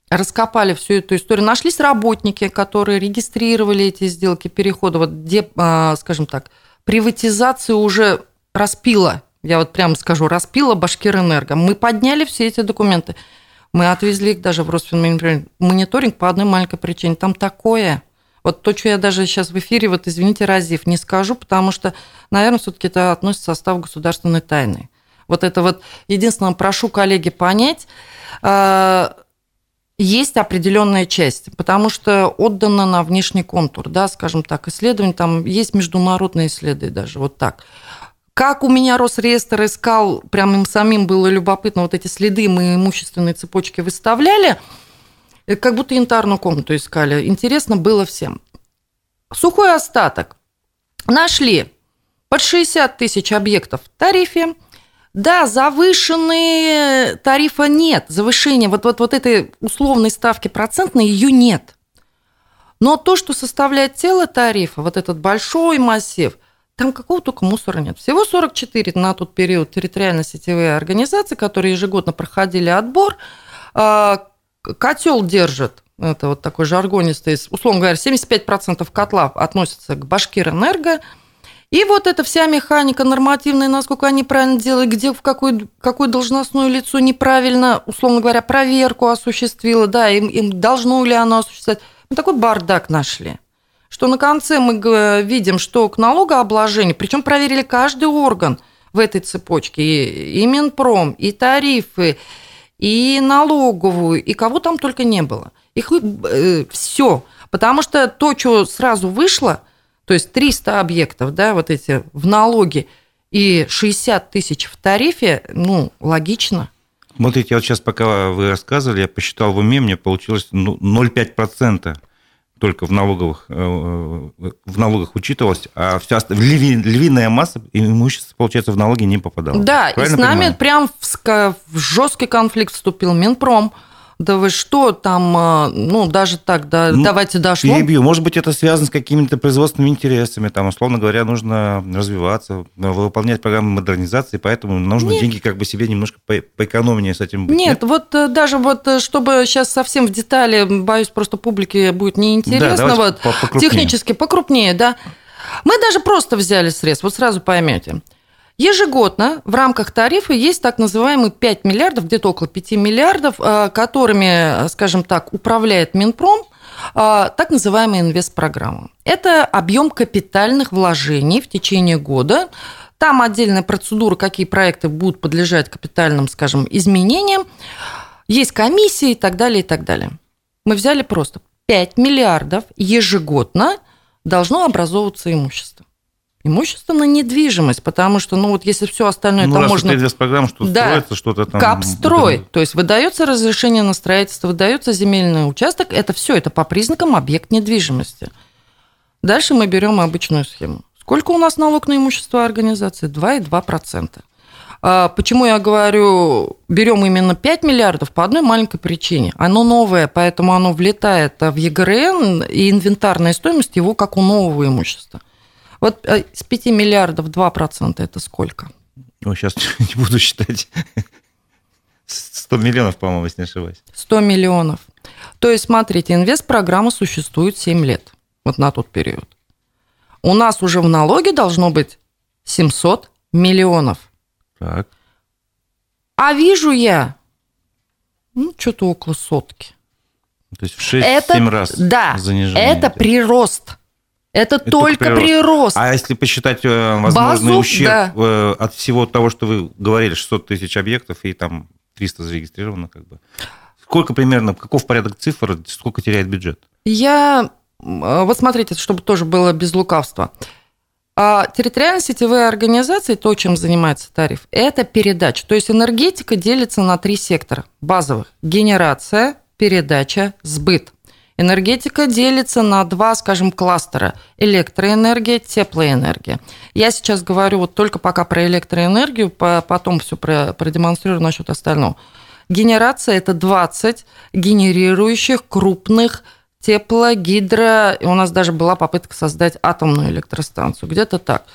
раскопали всю эту историю, нашлись работники, которые регистрировали эти сделки перехода, вот где, а, скажем так, приватизацию уже распила, я вот прямо скажу, распила Башкирэнерго. Мы подняли все эти документы. Мы отвезли их даже в Росфинмониторинг по одной маленькой причине. Там такое. Вот то, что я даже сейчас в эфире, вот извините, Разив, не скажу, потому что, наверное, все-таки это относится к составу государственной тайны. Вот это вот единственное, прошу коллеги понять, а, есть определенная часть, потому что отдана на внешний контур, да, скажем так, исследование, там есть международные исследования даже, вот так. Как у меня Росреестр искал, прям им самим было любопытно, вот эти следы мы имущественной цепочки выставляли, э, как будто янтарную комнату искали. Интересно было всем. Сухой остаток. Нашли под 60 тысяч объектов в тарифе – да, завышенные тарифа нет, завышения вот, вот, вот этой условной ставки процентной ее нет. Но то, что составляет тело тарифа, вот этот большой массив, там какого только мусора нет. Всего 44 на тот период территориально-сетевые организации, которые ежегодно проходили отбор. А, Котел держит, это вот такой жаргонистый, условно говоря, 75% котла относятся к Башкирэнерго, и вот эта вся механика нормативная, насколько они правильно делают, где в какое, какое должностное лицо неправильно, условно говоря, проверку осуществило, да, им, им должно ли оно осуществлять. Мы такой бардак нашли что на конце мы видим, что к налогообложению, причем проверили каждый орган в этой цепочке, и, и Минпром, и тарифы, и налоговую, и кого там только не было. Их э, все. Потому что то, что сразу вышло, то есть 300 объектов, да, вот эти в налоге и 60 тысяч в тарифе, ну, логично. Смотрите, вот сейчас, пока вы рассказывали, я посчитал в уме, мне получилось 0,5% ну, только в налоговых, э, в налогах учитывалось, а вся львиная масса имущества, получается, в налоги не попадала. Да, Правильно и с нами понимаю? прям в, в жесткий конфликт вступил Минпром, да вы что, там, а, ну, даже так, да, ну, давайте дошло. Перебью. Может быть, это связано с какими-то производственными интересами, там, условно говоря, нужно развиваться, выполнять программы модернизации, поэтому нужно Нет. деньги как бы себе немножко по поэкономнее с этим быть. Нет, Нет, вот э, даже вот, э, чтобы сейчас совсем в детали, боюсь, просто публике будет неинтересно, да, вот, покрупнее. технически покрупнее, да. Мы даже просто взяли средства, вот сразу поймете. Ежегодно в рамках тарифа есть так называемые 5 миллиардов, где-то около 5 миллиардов, э, которыми, скажем так, управляет Минпром, э, так называемая инвестпрограмма. Это объем капитальных вложений в течение года. Там отдельная процедура, какие проекты будут подлежать капитальным, скажем, изменениям. Есть комиссии и так далее, и так далее. Мы взяли просто 5 миллиардов ежегодно должно образовываться имущество имущество на недвижимость, потому что, ну вот если все остальное, ну, там можно... Ну, программ, что да. строится, что-то там... Капстрой, то есть выдается разрешение на строительство, выдается земельный участок, это все, это по признакам объект недвижимости. Дальше мы берем обычную схему. Сколько у нас налог на имущество организации? 2,2%. А почему я говорю, берем именно 5 миллиардов по одной маленькой причине. Оно новое, поэтому оно влетает в ЕГРН, и инвентарная стоимость его как у нового имущества. Вот э, с 5 миллиардов 2% это сколько? Ой, сейчас не буду считать. 100 миллионов, по-моему, если не ошибаюсь. 100 миллионов. То есть, смотрите, инвест-программа существует 7 лет, вот на тот период. У нас уже в налоге должно быть 700 миллионов. Так. А вижу я, ну, что-то около сотки. То есть в 6-7 раз да, занижение. Это прирост. Это, это только, прирост. прирост. А если посчитать э, возможный Базу, ущерб да. Э, от всего того, что вы говорили, 600 тысяч объектов и там 300 зарегистрировано, как бы. Сколько примерно, каков порядок цифр, сколько теряет бюджет? Я, э, вот смотрите, чтобы тоже было без лукавства. А территориальные сетевые организации, то, чем занимается тариф, это передача. То есть энергетика делится на три сектора базовых. Генерация, передача, сбыт. Энергетика делится на два, скажем, кластера. Электроэнергия, теплоэнергия. Я сейчас говорю вот только пока про электроэнергию, потом все продемонстрирую насчет остального. Генерация – это 20 генерирующих крупных тепло, гидро, и у нас даже была попытка создать атомную электростанцию, где-то так.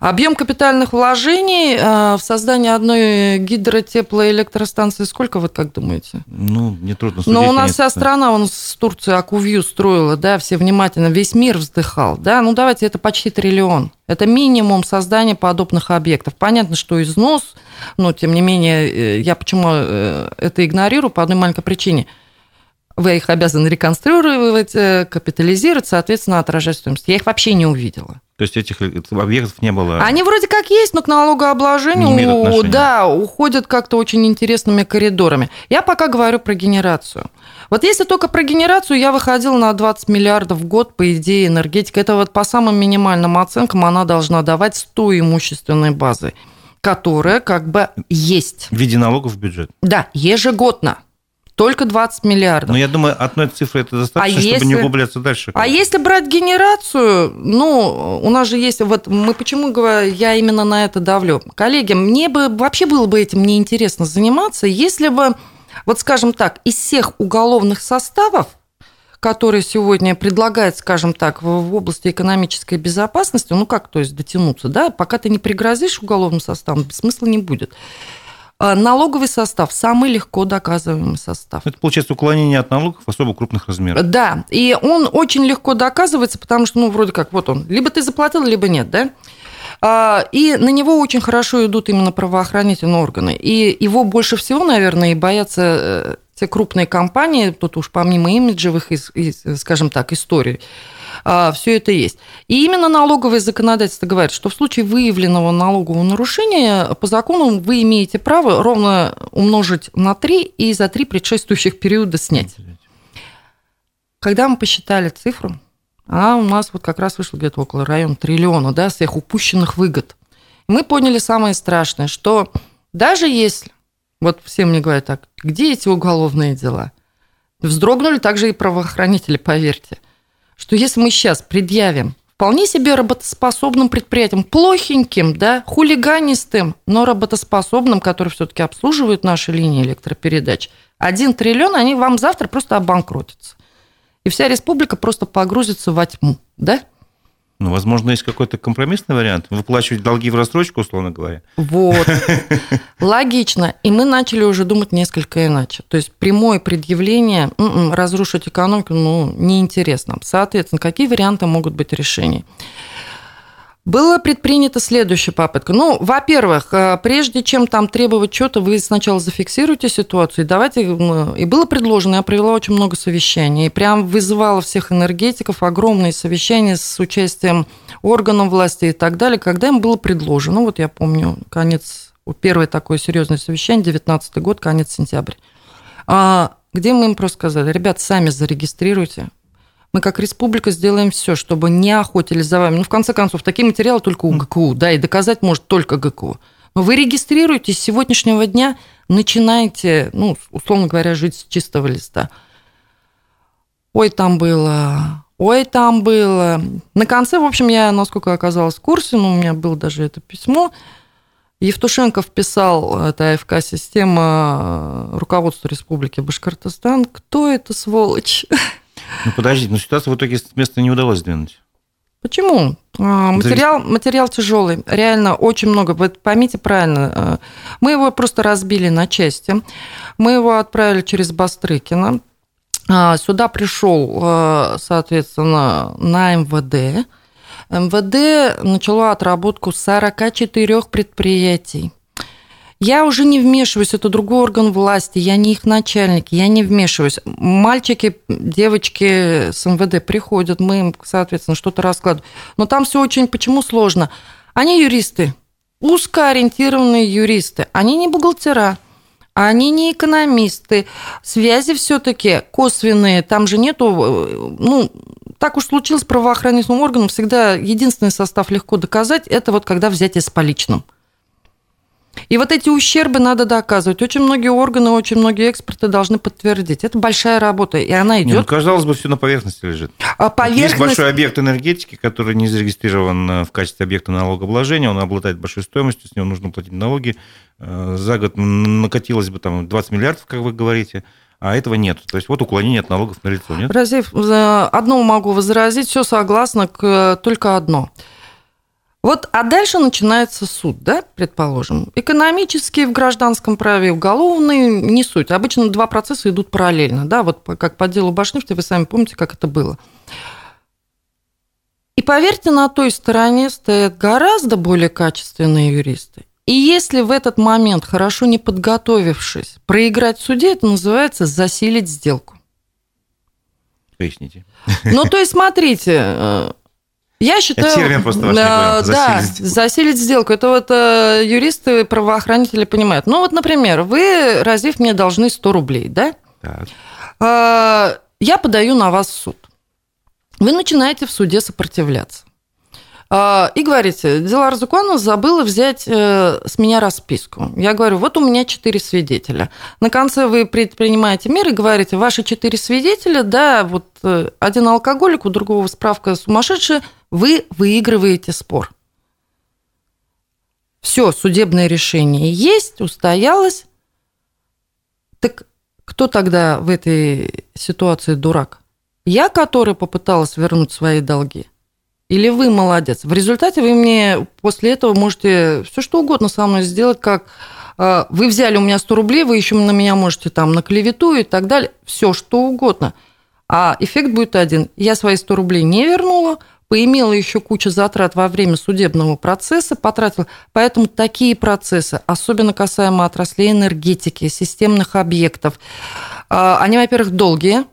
Объем капитальных вложений э, в создание одной гидротеплоэлектростанции сколько, вот как думаете? Ну, нетрудно судить. Но у нас вся страна, он с Турции Акувью строила, да, все внимательно, весь мир вздыхал, да, ну давайте, это почти триллион. Это минимум создания подобных объектов. Понятно, что износ, но тем не менее, э, я почему э, это игнорирую по одной маленькой причине – вы их обязаны реконструировать, капитализировать, соответственно, отражать стоимость. Я их вообще не увидела. То есть этих объектов не было? Они вроде как есть, но к налогообложению да, уходят как-то очень интересными коридорами. Я пока говорю про генерацию. Вот если только про генерацию, я выходила на 20 миллиардов в год, по идее, энергетика. Это вот по самым минимальным оценкам она должна давать 100 имущественной базы, которая как бы есть. В виде налогов в бюджет? Да, ежегодно. Только 20 миллиардов. Но я думаю, одной цифры это достаточно, а чтобы если, не углубляться дальше. А если брать генерацию, ну, у нас же есть, вот мы почему говорю, я именно на это давлю. Коллеги, мне бы вообще было бы этим неинтересно заниматься, если бы, вот скажем так, из всех уголовных составов, которые сегодня предлагают, скажем так, в области экономической безопасности, ну как, то есть дотянуться, да, пока ты не пригрозишь уголовным составом, смысла не будет. А, налоговый состав – самый легко доказываемый состав. Это, получается, уклонение от налогов особо крупных размеров. Да, и он очень легко доказывается, потому что, ну, вроде как, вот он, либо ты заплатил, либо нет, да? А, и на него очень хорошо идут именно правоохранительные органы. И его больше всего, наверное, и боятся э, те крупные компании, тут уж помимо имиджевых, скажем так, историй, все это есть. И именно налоговое законодательство говорит, что в случае выявленного налогового нарушения по закону вы имеете право ровно умножить на 3 и за 3 предшествующих периода снять. Когда мы посчитали цифру, она у нас вот как раз вышла где-то около района триллиона, да, всех упущенных выгод. Мы поняли самое страшное, что даже если, вот все мне говорят так, где эти уголовные дела? Вздрогнули также и правоохранители, поверьте – что если мы сейчас предъявим вполне себе работоспособным предприятием, плохеньким, да, хулиганистым, но работоспособным, который все-таки обслуживает наши линии электропередач, один триллион, они вам завтра просто обанкротятся. И вся республика просто погрузится во тьму, да? Ну, возможно, есть какой-то компромиссный вариант. Выплачивать долги в рассрочку, условно говоря. Вот. Логично. И мы начали уже думать несколько иначе. То есть прямое предъявление, м-м, разрушить экономику, ну, неинтересно. Соответственно, какие варианты могут быть решений? Была предпринята следующая попытка. Ну, во-первых, э, прежде чем там требовать что-то, вы сначала зафиксируйте ситуацию. Давайте, и было предложено, я провела очень много совещаний, и прям вызывала всех энергетиков огромные совещания с участием органов власти и так далее, когда им было предложено, вот я помню, конец, первое такое серьезное совещание, 19 год, конец сентября, а, где мы им просто сказали, ребят, сами зарегистрируйте, мы как республика сделаем все, чтобы не охотились за вами. Ну, в конце концов, такие материалы только у ГКУ, да, и доказать может только ГКУ. Но вы регистрируетесь с сегодняшнего дня, начинаете, ну, условно говоря, жить с чистого листа. Ой, там было, ой, там было. На конце, в общем, я, насколько оказалась в курсе, ну, у меня было даже это письмо, Евтушенко вписал, это АФК-система, руководство Республики Башкортостан. Кто это сволочь? Ну, подождите, но ситуацию в итоге с места не удалось сдвинуть. Почему? А, материал, материал тяжелый, реально очень много. Вы поймите правильно, э, мы его просто разбили на части. Мы его отправили через Бастрыкина. Сюда пришел, э, соответственно, на МВД. МВД начало отработку 44 предприятий. Я уже не вмешиваюсь, это другой орган власти, я не их начальник, я не вмешиваюсь. Мальчики, девочки с МВД приходят, мы им, соответственно, что-то раскладываем. Но там все очень, почему сложно? Они юристы, узкоориентированные юристы, они не бухгалтера, они не экономисты, связи все-таки косвенные, там же нету, ну, так уж случилось правоохранительным органам, всегда единственный состав легко доказать, это вот когда взятие с поличным. И вот эти ущербы надо доказывать. Очень многие органы, очень многие эксперты должны подтвердить. Это большая работа, и она идет. Не, ну, казалось бы, все на поверхности лежит. А поверхность... Есть большой объект энергетики, который не зарегистрирован э, в качестве объекта налогообложения, он обладает большой стоимостью, с него нужно платить налоги. Э, за год накатилось бы там 20 миллиардов, как вы говорите а этого нет. То есть вот уклонение от налогов на лицо, нет? Разив, одно могу возразить, все согласно, только одно – вот, а дальше начинается суд, да, предположим. Экономический в гражданском праве, уголовный не суть. Обычно два процесса идут параллельно, да, вот как по делу Башнефти, вы сами помните, как это было. И поверьте, на той стороне стоят гораздо более качественные юристы. И если в этот момент, хорошо не подготовившись, проиграть в суде, это называется засилить сделку. Поясните. Ну, то есть, смотрите, э, я считаю... Я термин просто ваш понял. Да, засилить сделку. Это вот э, юристы, правоохранители понимают. Ну вот, например, вы, разив мне, должны 100 рублей, да? Так. Э, я подаю на вас в суд. Вы начинаете в суде сопротивляться. Э, и говорите, Дилар Зуканов забыла взять э, с меня расписку. Я говорю, вот у меня четыре свидетеля. На конце вы предпринимаете меры и говорите, ваши четыре свидетеля, да, вот э, один алкоголик, у другого справка сумасшедшая, вы выигрываете спор. Все, судебное решение есть, устоялось. Так кто тогда в этой ситуации дурак? Я, который попыталась вернуть свои долги? Или вы молодец? В результате вы мне после этого можете все что угодно со мной сделать, как э, вы взяли у меня 100 рублей, вы еще на меня можете там на клевету и так далее, все что угодно. А эффект будет один. Я свои 100 рублей не вернула, поимела еще кучу затрат во время судебного процесса, потратила. Поэтому такие процессы, особенно касаемо отраслей энергетики, системных объектов, а, они, во-первых, долгие,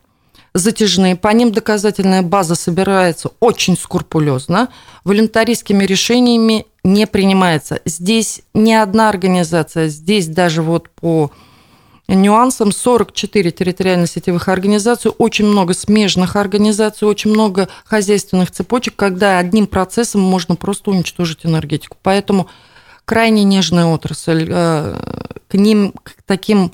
затяжные, по ним доказательная база собирается очень скрупулезно, волюнтаристскими решениями не принимается. Здесь не одна организация, здесь даже вот по нюансам 44 территориально-сетевых организаций, очень много смежных организаций, очень много хозяйственных цепочек, когда одним процессом можно просто уничтожить энергетику. Поэтому крайне нежная отрасль. Э, к ним, к таким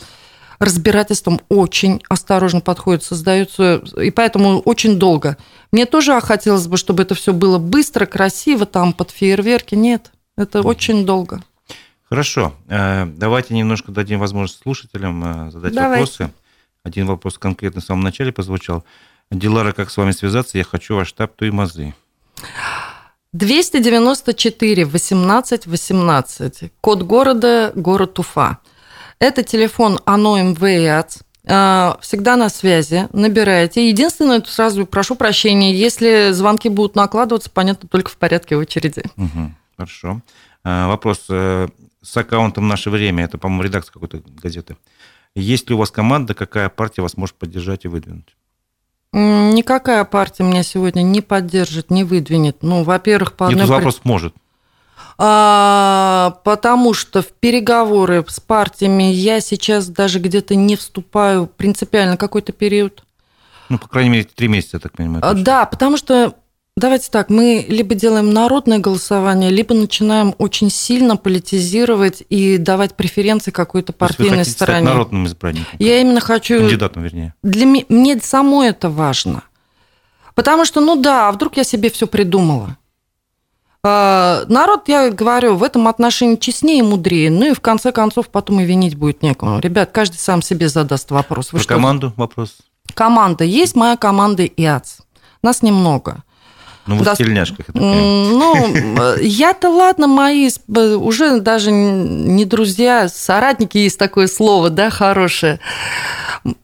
разбирательствам очень осторожно подходит, создаются, и поэтому очень долго. Мне тоже хотелось бы, чтобы это все было быстро, красиво, там под фейерверки. Нет, это очень долго. Хорошо. Э, давайте немножко дадим возможность слушателям э, задать Давайте. вопросы. Один вопрос конкретно в самом начале прозвучал. Дилара, как с вами связаться? Я хочу ваш штаб Туймазы. 294 18 18. Код города – город Уфа. Это телефон АНО МВИАЦ. Э, всегда на связи, набирайте. Единственное, сразу прошу прощения, если звонки будут накладываться, понятно, только в порядке очереди. Угу, хорошо. Вопрос с аккаунтом «Наше время», это, по-моему, редакция какой-то газеты. Есть ли у вас команда, какая партия вас может поддержать и выдвинуть? Никакая партия меня сегодня не поддержит, не выдвинет. Ну, во-первых, по Нет, вопрос может. А, потому что в переговоры с партиями я сейчас даже где-то не вступаю принципиально какой-то период. Ну, по крайней мере, три месяца, я так понимаю. Точно. Да, потому что Давайте так, мы либо делаем народное голосование, либо начинаем очень сильно политизировать и давать преференции какой-то партийной вы стороне. Стать народным избранником. Я именно хочу... Кандидатом, вернее. Для меня, мне самой это важно. Потому что, ну да, а вдруг я себе все придумала. А, народ, я говорю, в этом отношении честнее и мудрее. Ну и в конце концов потом и винить будет некому. Ребят, каждый сам себе задаст вопрос. Вы Про что? команду вопрос? Команда. Есть моя команда ИАЦ. Нас немного. Ну, вот Да. в тельняшках. это Ну, э, я-то ладно, мои уже даже не друзья, соратники есть такое слово, да, хорошее.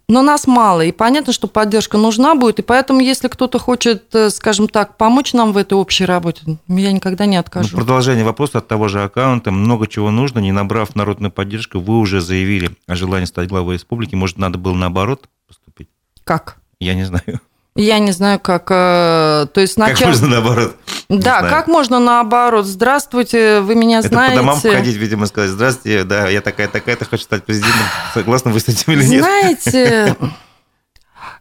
Но нас мало, и понятно, что поддержка нужна будет, и поэтому, если кто-то хочет, э, скажем так, помочь нам в этой общей работе, я никогда не Ну, откажу. продолжение вопроса от того же аккаунта. Много чего нужно. Не набрав народную поддержку, вы уже заявили о желании стать главой республики. Может, надо было наоборот поступить? Как? Я не знаю. Я не знаю, как... э, То есть Как сначала... можно наоборот? Да, как можно наоборот? Здравствуйте, вы меня Это знаете. по домам ходить, видимо, сказать, здравствуйте, да, я такая-такая-то, хочу стать президентом. Согласны вы с этим или нет? Знаете,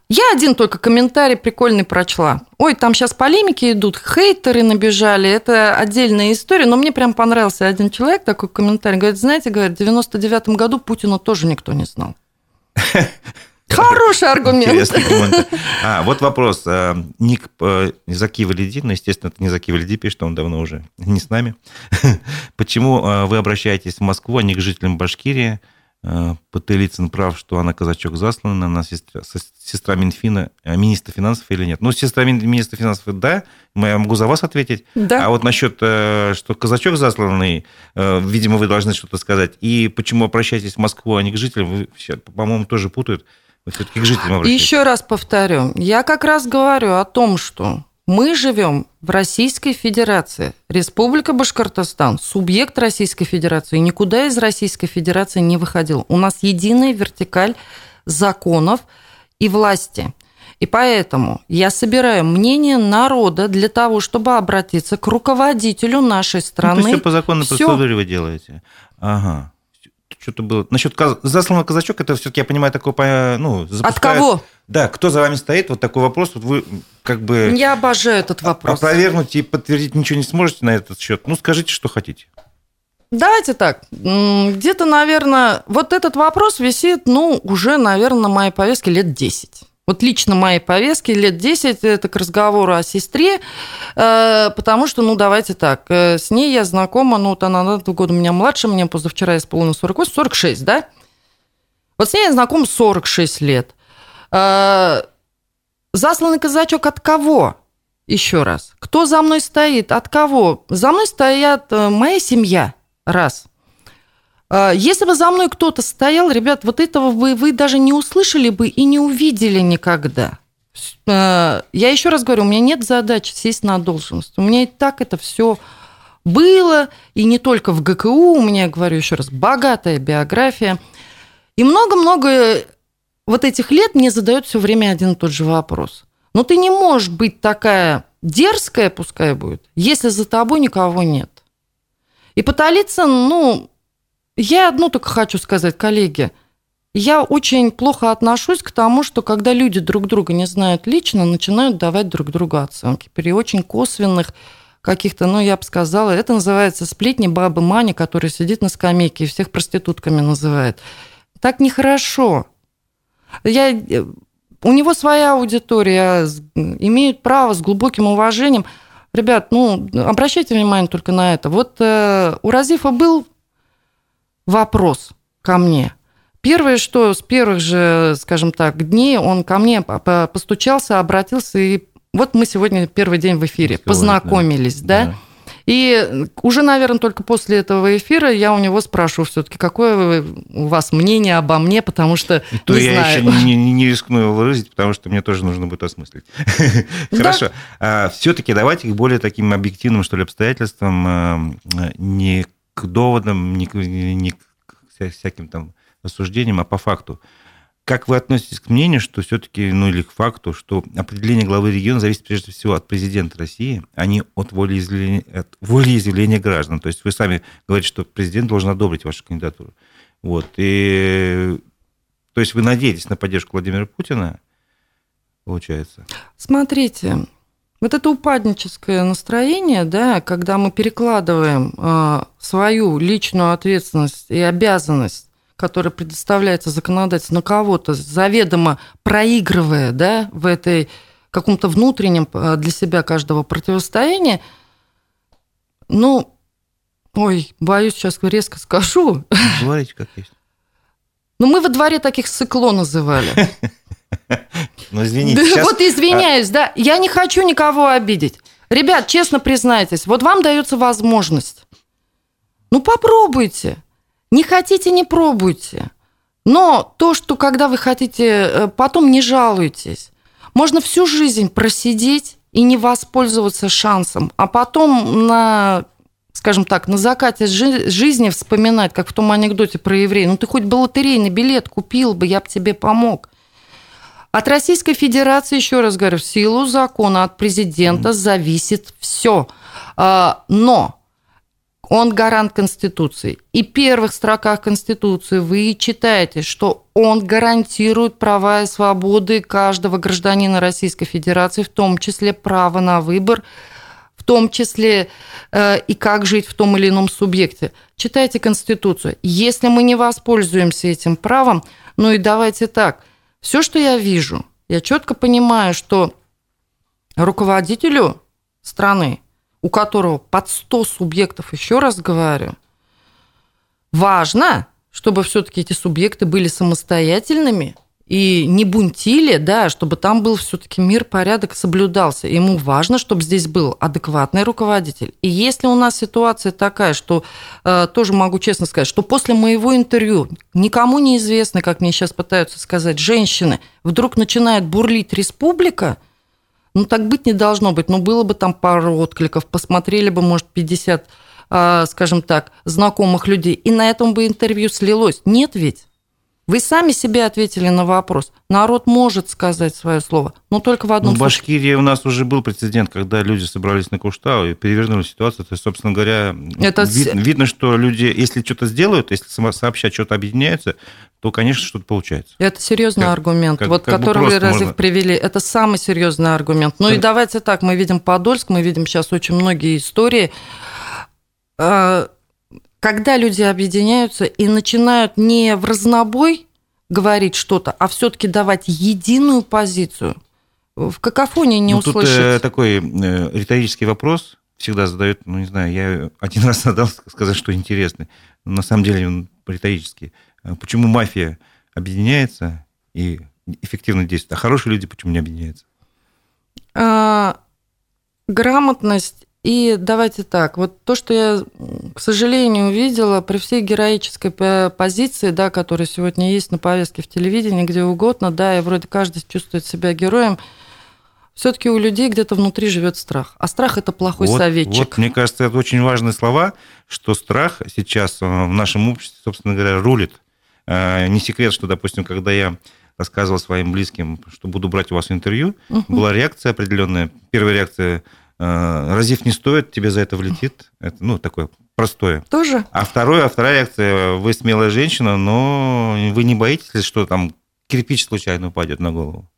я один только комментарий прикольный прочла. Ой, там сейчас полемики идут, хейтеры набежали, это отдельная история, но мне прям понравился один человек, такой комментарий, говорит, знаете, говорит, в 99-м году Путина тоже никто не знал. Хороший аргумент. А, вот вопрос. А, Ник э, Заки Валиди, ну, естественно, это не Заки Валиди пишет, он давно уже не с нами. Почему э, вы обращаетесь в Москву, а не к жителям Башкирии? Э, Потылицын прав, что она казачок заслана, она сестра, сес- сестра Минфина, министра финансов или нет? Ну, сестра мин- министра финансов, да, я могу за вас ответить. Да. А вот насчет, что казачок засланный, видимо, вы должны что-то сказать. И почему обращаетесь в Москву, а не к жителям, вы, по-моему, тоже путают. Все-таки к жителям И обращаетесь. еще раз повторю, я как раз говорю о том, что мы живем в Российской Федерации, Республика Башкортостан, субъект Российской Федерации, никуда из Российской Федерации не выходил. У нас единая вертикаль законов и власти. И поэтому я собираю мнение народа для того, чтобы обратиться к руководителю нашей Ну, то страны. есть все по законной Всё. процедуре вы делаете. Ага. Что-то было. Насчет каз... засланного казачок, это все-таки, я понимаю, такое, ну, От запускают- кого? Да, кто за вами стоит, вот такой вопрос, вот вы как бы Я обожаю этот вопрос. опровергнуть и подтвердить ничего не сможете на этот счет. Ну, скажите, что хотите. Давайте так, где-то, наверное, вот этот вопрос висит, ну, уже, наверное, на моей повестке лет 10. Вот лично моей повестке лет 10 это к разговору о сестре, э, потому что, ну, давайте так, э, с ней я знакома, ну, вот она на два года меня младше, мне позавчера исполнилось 48, 46, да? Вот с ней я знакома 46 лет. Э, Засланный казачок от кого? Еще раз. Кто за мной стоит? От кого? За мной стоят моя семья. Раз. А, Если бы за мной кто-то стоял, ребят, вот этого вы, вы даже не услышали бы и не увидели никогда. Э, Я еще раз говорю, у меня нет задачи сесть на должность. У меня и так это все было, и не только в ГКУ, у меня, говорю еще раз, богатая биография. И много-много вот этих лет мне задают все время один и тот же вопрос. Но ты не можешь быть такая дерзкая, пускай будет, если за тобой никого нет. И Потолицын, ну, я одно только хочу сказать, коллеги, я очень плохо отношусь к тому, что когда люди друг друга не знают лично, начинают давать друг другу оценки при очень косвенных каких-то, ну, я бы сказала, это называется сплетни бабы Мани, которая сидит на скамейке и всех проститутками называет. Так нехорошо. Я, у него своя аудитория, имеют право с глубоким уважением. Ребят, ну, обращайте внимание только на это. Вот э, у Разифа был вопрос ко мне. Первое, что с первых же, скажем так, дней он ко мне по- по- постучался, обратился, и вот мы сегодня первый день в эфире, Разговаривать, познакомились, да? Да. И уже, наверное, только после этого эфира я у него спрашиваю все-таки, какое у вас мнение обо мне, потому что то не я знаю. еще не, не- не рискну его выразить, потому что мне тоже нужно будет осмыслить. Хорошо. Все-таки давайте к более таким объективным, что ли, обстоятельствам, э, не к доводам, не не к вся- всяким там рассуждениям, а по факту. Как вы относитесь к мнению, что все-таки, ну или к факту, что определение главы региона зависит прежде всего от президента России, а не от волеизъявления, от волеизъявления граждан? То есть вы сами говорите, что президент должен одобрить вашу кандидатуру. Вот. И, то есть вы надеетесь на поддержку Владимира Путина, получается? Смотрите, вот это упадническое настроение, да, когда мы перекладываем э, свою личную ответственность и обязанность, которая предоставляется законодательством на кого-то, заведомо проигрывая, да, в этой каком-то внутреннем э, для себя каждого противостоянии, ну, ой, боюсь, сейчас резко скажу, Говорите, как есть. но мы во дворе таких сыкло называли. Ну, извините, Да, сейчас... Вот извиняюсь, да. Я не хочу никого обидеть. Ребят, честно признайтесь, вот вам дается возможность. Ну, попробуйте. Не хотите, не пробуйте. Но то, что когда вы хотите, э, потом не жалуйтесь. Можно всю жизнь просидеть и не воспользоваться шансом, а потом на скажем так, на закате жизни вспоминать, как в том анекдоте про еврея, ну ты хоть бы лотерейный билет купил бы, я бы тебе помог. От Российской Федерации, еще раз говорю, в силу закона от президента зависит все. А, но он гарант Конституции. И в первых строках Конституции вы читаете, что он гарантирует права и свободы каждого гражданина Российской Федерации, в том числе право на выбор, в том числе э, и как жить в том или ином субъекте. Читайте Конституцию. Если мы не воспользуемся этим правом, ну и давайте так, все, что я вижу, я четко понимаю, что руководителю страны у которого под 100 субъектов, еще раз говорю, важно, чтобы все-таки эти субъекты были самостоятельными и не бунтили, да, чтобы там был все-таки мир, порядок соблюдался. Ему важно, чтобы здесь был адекватный руководитель. И если у нас ситуация такая, что э, тоже могу честно сказать, что после моего интервью никому не известно, как мне сейчас пытаются сказать, женщины, вдруг начинает бурлить республика – ну, так быть не должно быть. Ну, было бы там пару откликов, посмотрели бы, может, 50, а, скажем так, знакомых людей, и на этом бы интервью слилось. Нет ведь? Вы сами себе ответили на вопрос. Народ может сказать свое слово, но только в одном ну, В Башкирии у нас уже был прецедент, когда люди собрались на Куштау и перевернули ситуацию. То есть, собственно говоря, Это... вид, видно, что люди, если что-то сделают, если сообщать, что-то объединяются, то, конечно, что-то получается. Это серьезный как, аргумент, как, вот, как который вы разве можно... привели. Это самый серьезный аргумент. Ну да. и давайте так, мы видим Подольск, мы видим сейчас очень многие истории а, когда люди объединяются и начинают не в разнобой говорить что-то, а все-таки давать единую позицию, в какофонии не ну, услышать. Тут э, такой э, риторический вопрос всегда задают, ну не знаю, я один раз надал сказать, что интересный, но на самом деле он риторический. Э, почему мафия объединяется и эффективно действует, а хорошие люди почему не объединяются? А, грамотность и давайте так, вот то, что я, к сожалению, увидела при всей героической позиции, да, которая сегодня есть на повестке в телевидении, где угодно, да, и вроде каждый чувствует себя героем, все-таки у людей где-то внутри живет страх. А страх это плохой вот, советчик. Вот, мне кажется, это очень важные слова, что страх сейчас э, в нашем обществе, собственно говоря, рулит. Э, не секрет, что, допустим, когда я рассказывал своим близким, что буду брать у вас интервью, угу. была реакция определенная. Первая реакция разив не стоит, тебе за это влетит. Это, ну, такое простое. Тоже? А второе, а вторая реакция, вы смелая женщина, но вы не боитесь, что там кирпич случайно упадет на голову?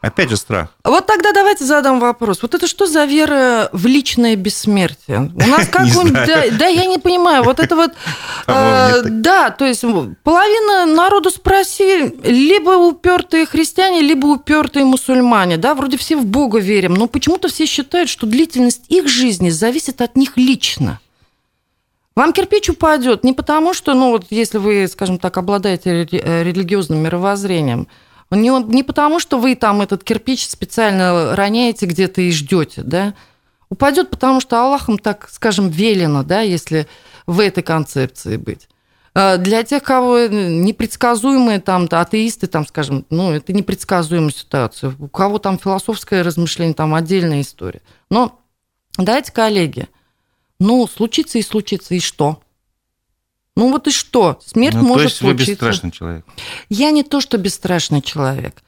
Опять же страх. Вот тогда давайте задам вопрос. Вот это что за вера в личное бессмертие? У нас как он... Да, да, я не понимаю. Вот это вот... Э, да, то есть половина народу спроси, либо упертые христиане, либо упертые мусульмане. Да, вроде все в Бога верим, но почему-то все считают, что длительность их жизни зависит от них лично. Вам кирпич упадет не потому, что, ну вот, если вы, скажем так, обладаете религиозным мировоззрением, не, не потому, что вы там этот кирпич специально роняете где-то и ждете, да? Упадет, потому что Аллахом, так скажем, велено, да, если в этой концепции быть. А для тех, кого непредсказуемые там атеисты, там, скажем, ну, это непредсказуемая ситуация. У кого там философское размышление, там отдельная история. Но давайте, коллеги, ну, случится и случится, и что? Ну вот и что? Смерть ну, может то есть случиться. Вы бесстрашный человек. Я не то, что бесстрашный человек.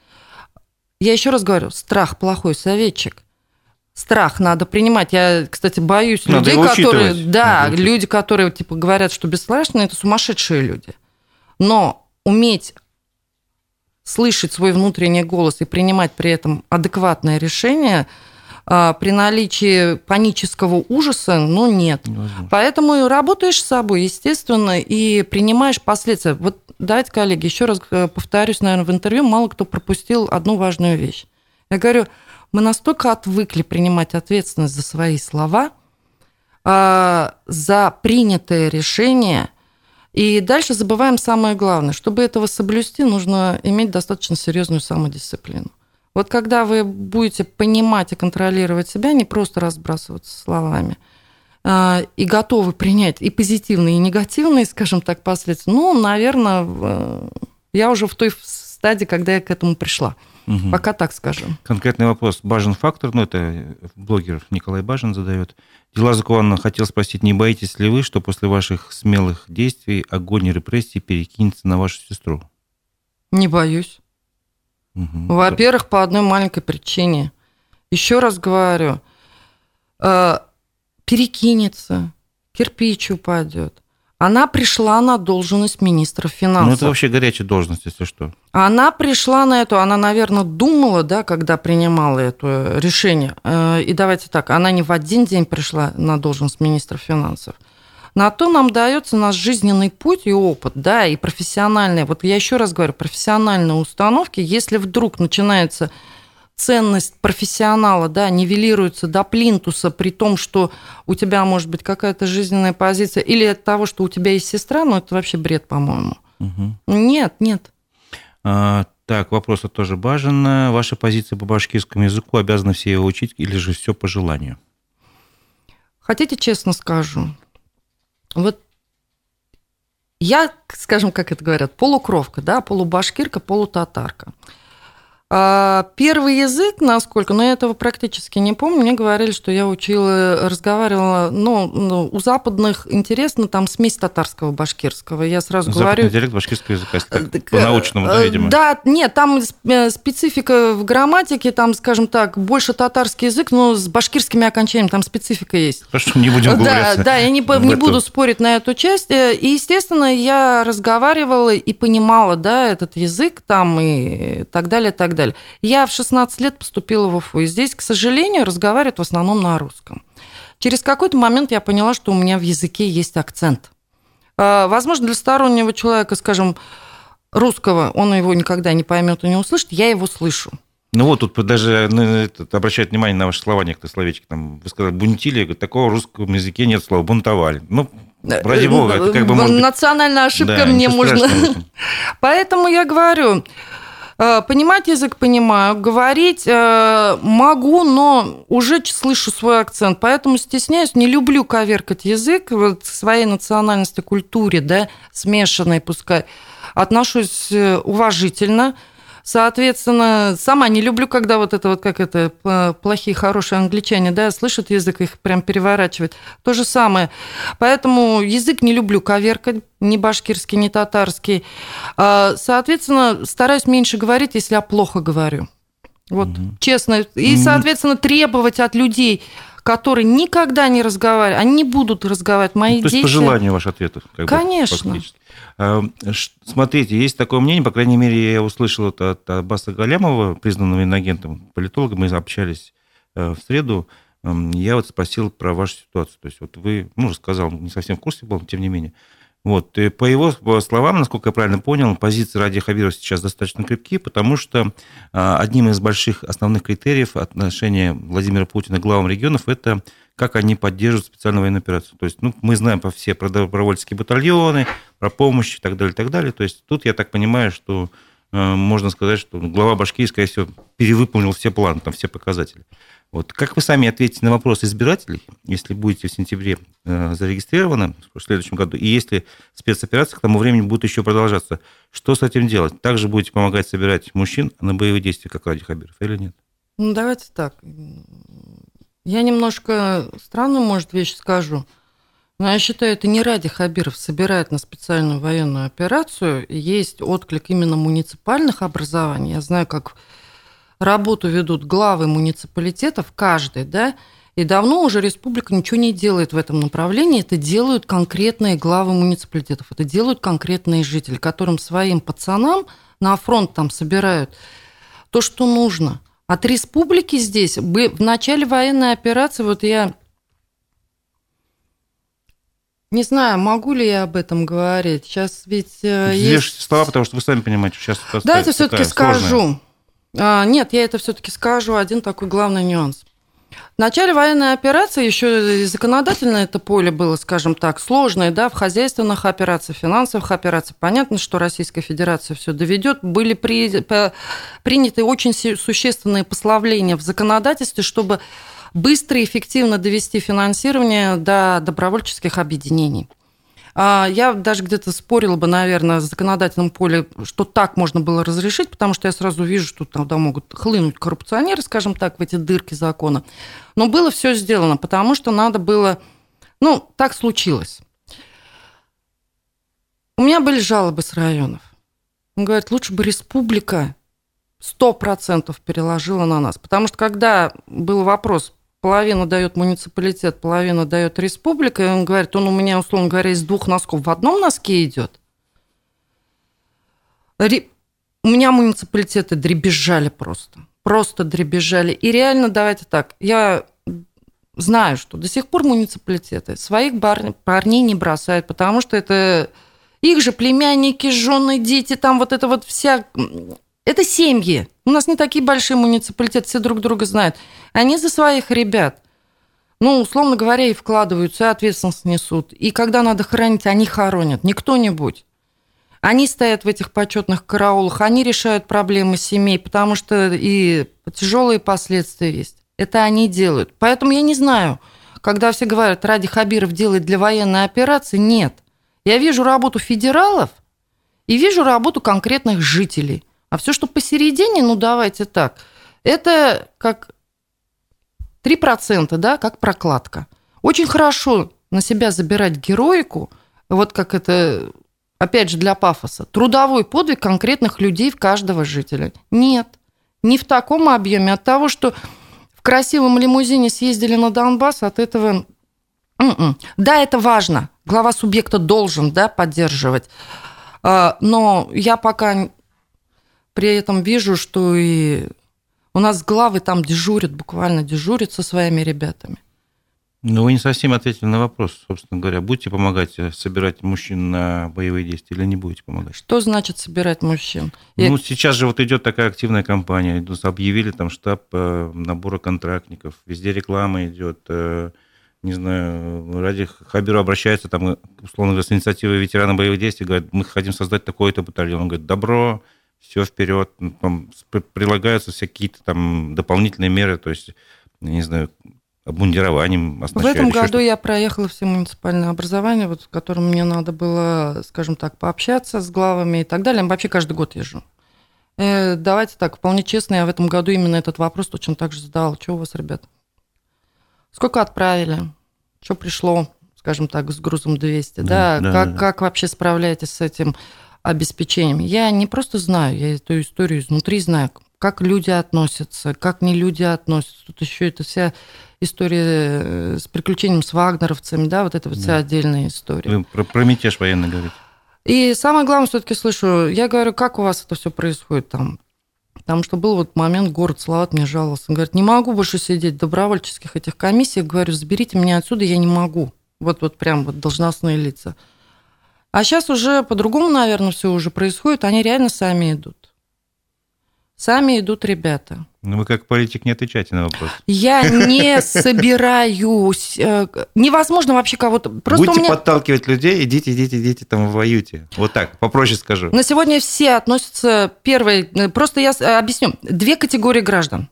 Я еще раз говорю, страх плохой советчик. Страх надо принимать. Я, кстати, боюсь надо людей, которые, да, надо люди, которые типа говорят, что бесстрашные, это сумасшедшие люди. Но уметь слышать свой внутренний голос и принимать при этом адекватное решение – при наличии панического ужаса, ну, нет. Невозможно. Поэтому работаешь с собой, естественно, и принимаешь последствия. Вот давайте, коллеги, еще раз э, повторюсь, наверное, в интервью мало кто пропустил одну важную вещь. Я говорю, мы настолько отвыкли принимать ответственность за свои слова, а, за принятое решение, и дальше забываем самое главное. Чтобы этого соблюсти, нужно иметь достаточно серьезную самодисциплину. Вот когда вы будете понимать и контролировать себя, не просто разбрасываться словами, а, и готовы принять и позитивные, и негативные, скажем так, последствия, ну, наверное, я уже в той стадии, когда я к этому пришла. Угу. Пока так скажем. Конкретный вопрос. Бажен фактор, ну, это блогер Николай Бажен задает. Дела закона хотел спросить, не боитесь ли вы, что после ваших смелых действий огонь и репрессии перекинется на вашу сестру? Не боюсь. Угу. Во-первых, по одной маленькой причине. Еще раз говорю, э, перекинется, кирпич упадет. Она пришла на должность министра финансов. Ну, это вообще горячая должность, если что. Она пришла на эту, она, наверное, думала, да, когда принимала это решение. Э, и давайте так, она не в один день пришла на должность министра финансов. На то нам дается наш жизненный путь и опыт, да, и профессиональные. Вот я еще раз говорю, профессиональные установки, если вдруг начинается ценность профессионала, да, нивелируется до плинтуса, при том, что у тебя может быть какая-то жизненная позиция, или от того, что у тебя есть сестра, ну, это вообще бред, по-моему. Угу. Нет, нет. А, так, вопрос тоже важен. Ваша позиция по башкирскому языку обязаны все его учить или же все по желанию? Хотите, честно скажу? Вот я, скажем, как это говорят, полукровка, да, полубашкирка, полутатарка. А, первый язык, насколько, но я этого практически не помню, мне говорили, что я учила, разговаривала, ну, ну у западных интересно, там смесь татарского, башкирского. Я сразу Западный говорю... диалект башкирского языка, так, по-научному, да, видимо? Да, нет, там э, специфика в грамматике, там, скажем так, больше татарский язык, но с башкирскими окончаниями там специфика есть. Хорошо, не будем Да, да, я не, не буду спорить на эту часть. Э, и, естественно, я разговаривала и понимала, да, этот язык там и так далее, так далее далее. Я в 16 лет поступила в УФУ, и здесь, к сожалению, разговаривают в основном на русском. Через какой-то момент я поняла, что у меня в языке есть акцент. А, возможно, для стороннего человека, скажем, русского, он его никогда не поймет и не услышит, я его слышу. Ну вот тут даже ну, этот, обращают внимание на ваши слова, некоторые словечки. Там, вы сказали, бунтили, такого в русском языке нет слова, бунтовали. Ну, ради бога, это как бы может Национальная ошибка да, мне можно... Поэтому я говорю, Э, понимать язык понимаю, говорить э, могу, но уже слышу свой акцент, поэтому стесняюсь, не люблю коверкать язык вот, своей национальности, культуре, да, смешанной пускай. Отношусь э, уважительно, Соответственно, сама не люблю, когда вот это вот, как это, плохие, хорошие англичане, да, слышат язык, их прям переворачивает. То же самое. Поэтому язык не люблю коверкать, ни башкирский, ни татарский. А, соответственно, стараюсь меньше говорить, если я плохо говорю. Вот, угу. честно. И, соответственно, требовать от людей которые никогда не разговаривают, они не будут разговаривать. Мои ну, то дети... есть по желанию ваш ответ? Как Конечно. Бы, а, смотрите, есть такое мнение, по крайней мере, я услышал это от Аббаса Галямова, признанного иногентом политолога, мы общались э, в среду, я вот спросил про вашу ситуацию. То есть вот вы, ну, рассказал, не совсем в курсе был, тем не менее. Вот. И по его словам, насколько я правильно понял, позиции Ради Хабирова сейчас достаточно крепкие, потому что а, одним из больших основных критериев отношения Владимира Путина к главам регионов – это как они поддерживают специальную военную операцию. То есть, ну, мы знаем по все про добровольческие батальоны, про помощь и так далее, и так далее. То есть, тут я так понимаю, что можно сказать, что глава Башкирии, скорее всего, перевыполнил все планы, там, все показатели. Вот. Как вы сами ответите на вопрос избирателей, если будете в сентябре э, зарегистрированы в следующем году, и если спецоперация к тому времени будет еще продолжаться, что с этим делать? Также будете помогать собирать мужчин на боевые действия, как Ради Хабиров, или нет? Ну, давайте так. Я немножко странную, может, вещь скажу. Но я считаю, это не ради Хабиров собирает на специальную военную операцию. Есть отклик именно муниципальных образований. Я знаю, как работу ведут главы муниципалитетов, каждый, да, и давно уже республика ничего не делает в этом направлении. Это делают конкретные главы муниципалитетов, это делают конкретные жители, которым своим пацанам на фронт там собирают то, что нужно. От республики здесь, в начале военной операции, вот я не знаю, могу ли я об этом говорить. Сейчас ведь э, есть... слова, потому что вы сами понимаете, сейчас Давайте все-таки скажу. А, нет, я это все-таки скажу. Один такой главный нюанс. В начале военной операции еще законодательное это поле было, скажем так, сложное, да, в хозяйственных операциях, финансовых операциях. Понятно, что Российская Федерация все доведет. Были при, приняты очень существенные послабления в законодательстве, чтобы быстро и эффективно довести финансирование до добровольческих объединений. А, я даже где-то спорила бы, наверное, в законодательном поле, что так можно было разрешить, потому что я сразу вижу, что туда могут хлынуть коррупционеры, скажем так, в эти дырки закона. Но было все сделано, потому что надо было... Ну, так случилось. У меня были жалобы с районов. Он говорит, лучше бы республика сто процентов переложила на нас. Потому что когда был вопрос, половину дает муниципалитет, половину дает республика, и он говорит, он у меня, условно говоря, из двух носков в одном носке идет. У меня муниципалитеты дребезжали просто. Просто дребезжали. И реально, давайте так, я знаю, что до сих пор муниципалитеты своих парней не бросают, потому что это их же племянники, жены, дети, там вот это вот вся это семьи. У нас не такие большие муниципалитеты, все друг друга знают. Они за своих ребят. Ну, условно говоря, и вкладываются, и ответственность несут. И когда надо хоронить, они хоронят, не кто-нибудь. Они стоят в этих почетных караулах, они решают проблемы семей, потому что и тяжелые последствия есть. Это они делают. Поэтому я не знаю, когда все говорят, ради Хабиров делает для военной операции, нет. Я вижу работу федералов и вижу работу конкретных жителей – а все, что посередине, ну давайте так, это как 3%, да, как прокладка. Очень хорошо на себя забирать героику, вот как это, опять же, для пафоса, трудовой подвиг конкретных людей в каждого жителя. Нет, не в таком объеме. От того, что в красивом лимузине съездили на Донбасс, от этого... М-м. Да, это важно. Глава субъекта должен да, поддерживать. А, но я пока при этом вижу, что и у нас главы там дежурят, буквально дежурят со своими ребятами. Ну, вы не совсем ответили на вопрос, собственно говоря. Будете помогать э, собирать мужчин на боевые действия или не будете помогать? Что значит собирать мужчин? Ну, Я... сейчас же вот идет такая активная кампания. Объявили там штаб э, набора контрактников. Везде реклама идет. Э, не знаю, ради Хабиру обращается, там, условно говоря, с инициативой ветерана боевых действий, говорят, мы хотим создать такой-то батальон. Он говорит, добро, все вперед, ну, там прилагаются всякие там дополнительные меры, то есть, не знаю, обмундированием В этом году я проехала все муниципальное образование, вот, в котором мне надо было, скажем так, пообщаться с главами и так далее. Я вообще каждый год езжу. Э, давайте так, вполне честно, я в этом году именно этот вопрос точно так же задала. Что у вас, ребят? Сколько отправили? Что пришло, скажем так, с грузом 200? Да, да, как, да. как вообще справляетесь с этим? Обеспечением. Я не просто знаю, я эту историю изнутри знаю, как люди относятся, как не люди относятся. Тут еще это вся история э, с приключением с вагнеровцами, да, вот это вот вся отдельная история. Вы про, про мятеж военный говорите. И самое главное, все-таки слышу, я говорю, как у вас это все происходит там? Потому что был вот момент, город Салават мне жаловался. Он говорит, не могу больше сидеть в добровольческих этих комиссиях. Говорю, заберите меня отсюда, я не могу. Вот, вот прям вот должностные лица. А сейчас уже по-другому, наверное, все уже происходит. Они реально сами идут. Сами идут ребята. Ну, вы как политик не отвечаете на вопрос. Я не собираюсь. Э, невозможно вообще кого-то... Просто Будете меня... подталкивать людей, идите, идите, идите, там воюйте. Вот так, попроще скажу. На сегодня все относятся... Первый, э, просто я э, объясню. Две категории граждан.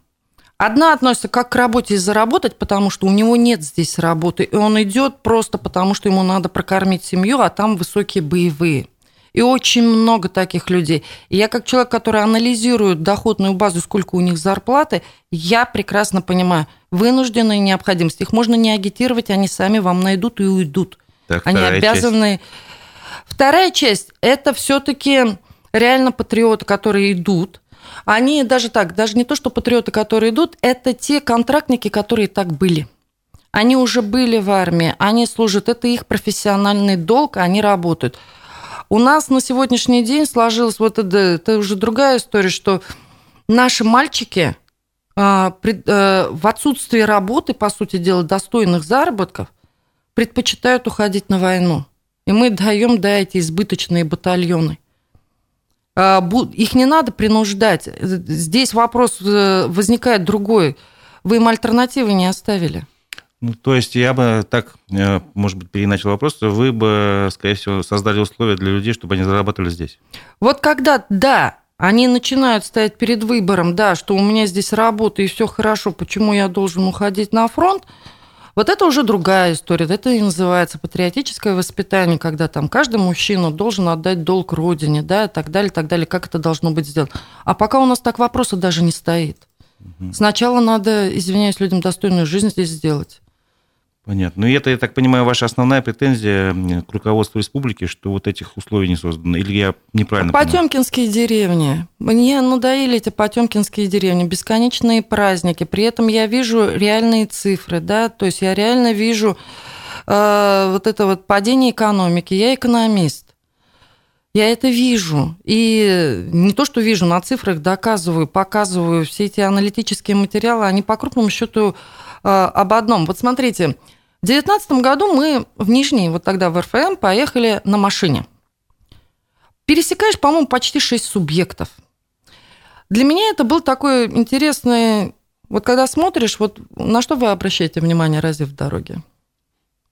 Одна относится как к работе и заработать, потому что у него нет здесь работы, и он идет просто потому, что ему надо прокормить семью, а там высокие боевые. И очень много таких людей. И я как человек, который анализирует доходную базу, сколько у них зарплаты, я прекрасно понимаю, вынужденная необходимость. Их можно не агитировать, они сами вам найдут и уйдут. Так, они обязаны... Часть. Вторая часть – это все таки реально патриоты, которые идут, они даже так, даже не то, что патриоты, которые идут, это те контрактники, которые так были. Они уже были в армии, они служат, это их профессиональный долг, они работают. У нас на сегодняшний день сложилась вот это, это уже другая история, что наши мальчики а, а, в отсутствии работы, по сути дела, достойных заработков, предпочитают уходить на войну. И мы даем, да, эти избыточные батальоны – их не надо принуждать. Здесь вопрос э, возникает другой. Вы им альтернативы не оставили. Ну, то есть я бы так, э, может быть, переначал вопрос, вы бы, скорее всего, создали условия для людей, чтобы они зарабатывали здесь. Вот когда, да, они начинают стоять перед выбором, да, что у меня здесь работа и все хорошо, почему я должен уходить на фронт, вот это уже другая история. Это и называется патриотическое воспитание, когда там каждый мужчина должен отдать долг родине, да, и так далее, так далее, как это должно быть сделано. А пока у нас так вопроса даже не стоит. Сначала надо, извиняюсь, людям достойную жизнь здесь сделать. Понятно. Ну, и это, я так понимаю, ваша основная претензия к руководству республики, что вот этих условий не создано. Или я неправильно Потемкинские понимаю? деревни. Мне надоели эти потемкинские деревни, бесконечные праздники. При этом я вижу реальные цифры, да, то есть я реально вижу э, вот это вот падение экономики. Я экономист. Я это вижу. И не то, что вижу, на цифрах доказываю, показываю все эти аналитические материалы, они по крупному счету э, об одном. Вот смотрите, в 2019 году мы в Нижний, вот тогда в РФМ, поехали на машине. Пересекаешь, по-моему, почти 6 субъектов. Для меня это был такой интересный... Вот когда смотришь, вот на что вы обращаете внимание разве в дороге?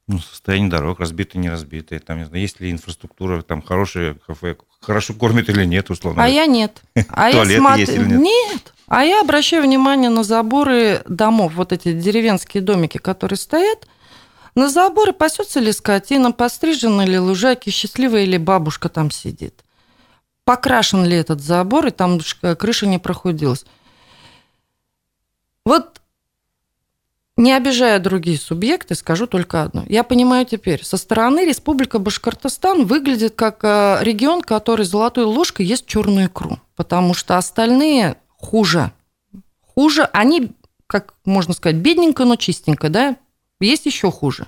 Ну, состояние дорог, разбитые, не разбитые. Там, не знаю, есть ли инфраструктура, там хорошие кафе, хорошо кормят или нет, условно. А я нет. А Туалеты смотр... есть или нет? Нет. А я обращаю внимание на заборы домов, вот эти деревенские домики, которые стоят – на заборе пасется ли скотина, пострижены ли лужайки, счастливая ли бабушка там сидит. Покрашен ли этот забор, и там крыша не прохудилась. Вот не обижая другие субъекты, скажу только одно. Я понимаю теперь, со стороны Республика Башкортостан выглядит как э, регион, который золотой ложкой ест черную икру, потому что остальные хуже. Хуже, они, как можно сказать, бедненько, но чистенько, да, есть еще хуже.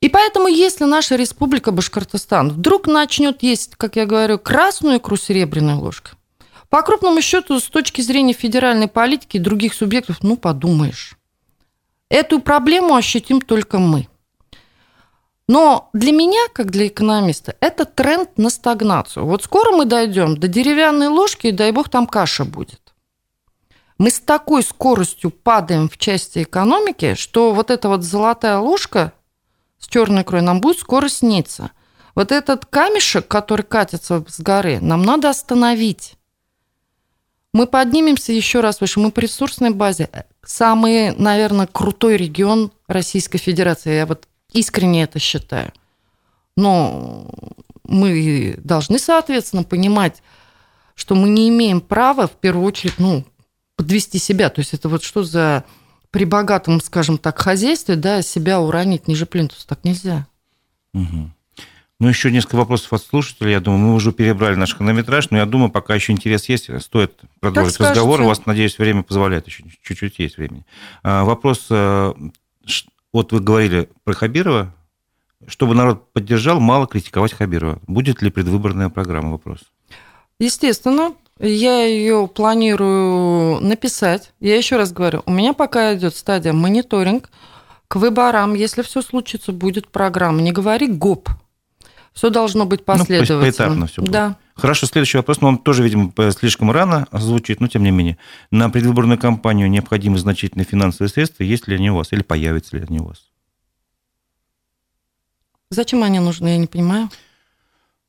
И поэтому, если наша республика Башкортостан вдруг начнет есть, как я говорю, красную икру серебряной ложкой, по крупному счету, с точки зрения федеральной политики и других субъектов, ну, подумаешь. Эту проблему ощутим только мы. Но для меня, как для экономиста, это тренд на стагнацию. Вот скоро мы дойдем до деревянной ложки, и дай бог там каша будет мы с такой скоростью падаем в части экономики, что вот эта вот золотая ложка с черной икрой нам будет скоро сниться. Вот этот камешек, который катится с горы, нам надо остановить. Мы поднимемся еще раз выше. Мы по ресурсной базе самый, наверное, крутой регион Российской Федерации. Я вот искренне это считаю. Но мы должны, соответственно, понимать, что мы не имеем права, в первую очередь, ну, подвести себя. То есть это вот что за при богатом, скажем так, хозяйстве, да, себя уронить ниже плинтуса так нельзя. Угу. Ну, еще несколько вопросов от слушателей. Я думаю, мы уже перебрали наш хронометраж, но я думаю, пока еще интерес есть, стоит продолжить так разговор. У вас, надеюсь, время позволяет, еще чуть-чуть есть времени. А, вопрос, э, вот вы говорили про Хабирова, чтобы народ поддержал, мало критиковать Хабирова. Будет ли предвыборная программа? Вопрос. Естественно, я ее планирую написать. Я еще раз говорю, у меня пока идет стадия мониторинг. К выборам, если все случится, будет программа. Не говори ГОП. Все должно быть последовательно. Ну, поэтапно все будет. Да. Хорошо, следующий вопрос, но он тоже, видимо, слишком рано звучит, но тем не менее. На предвыборную кампанию необходимы значительные финансовые средства, есть ли они у вас или появятся ли они у вас? Зачем они нужны, я не понимаю.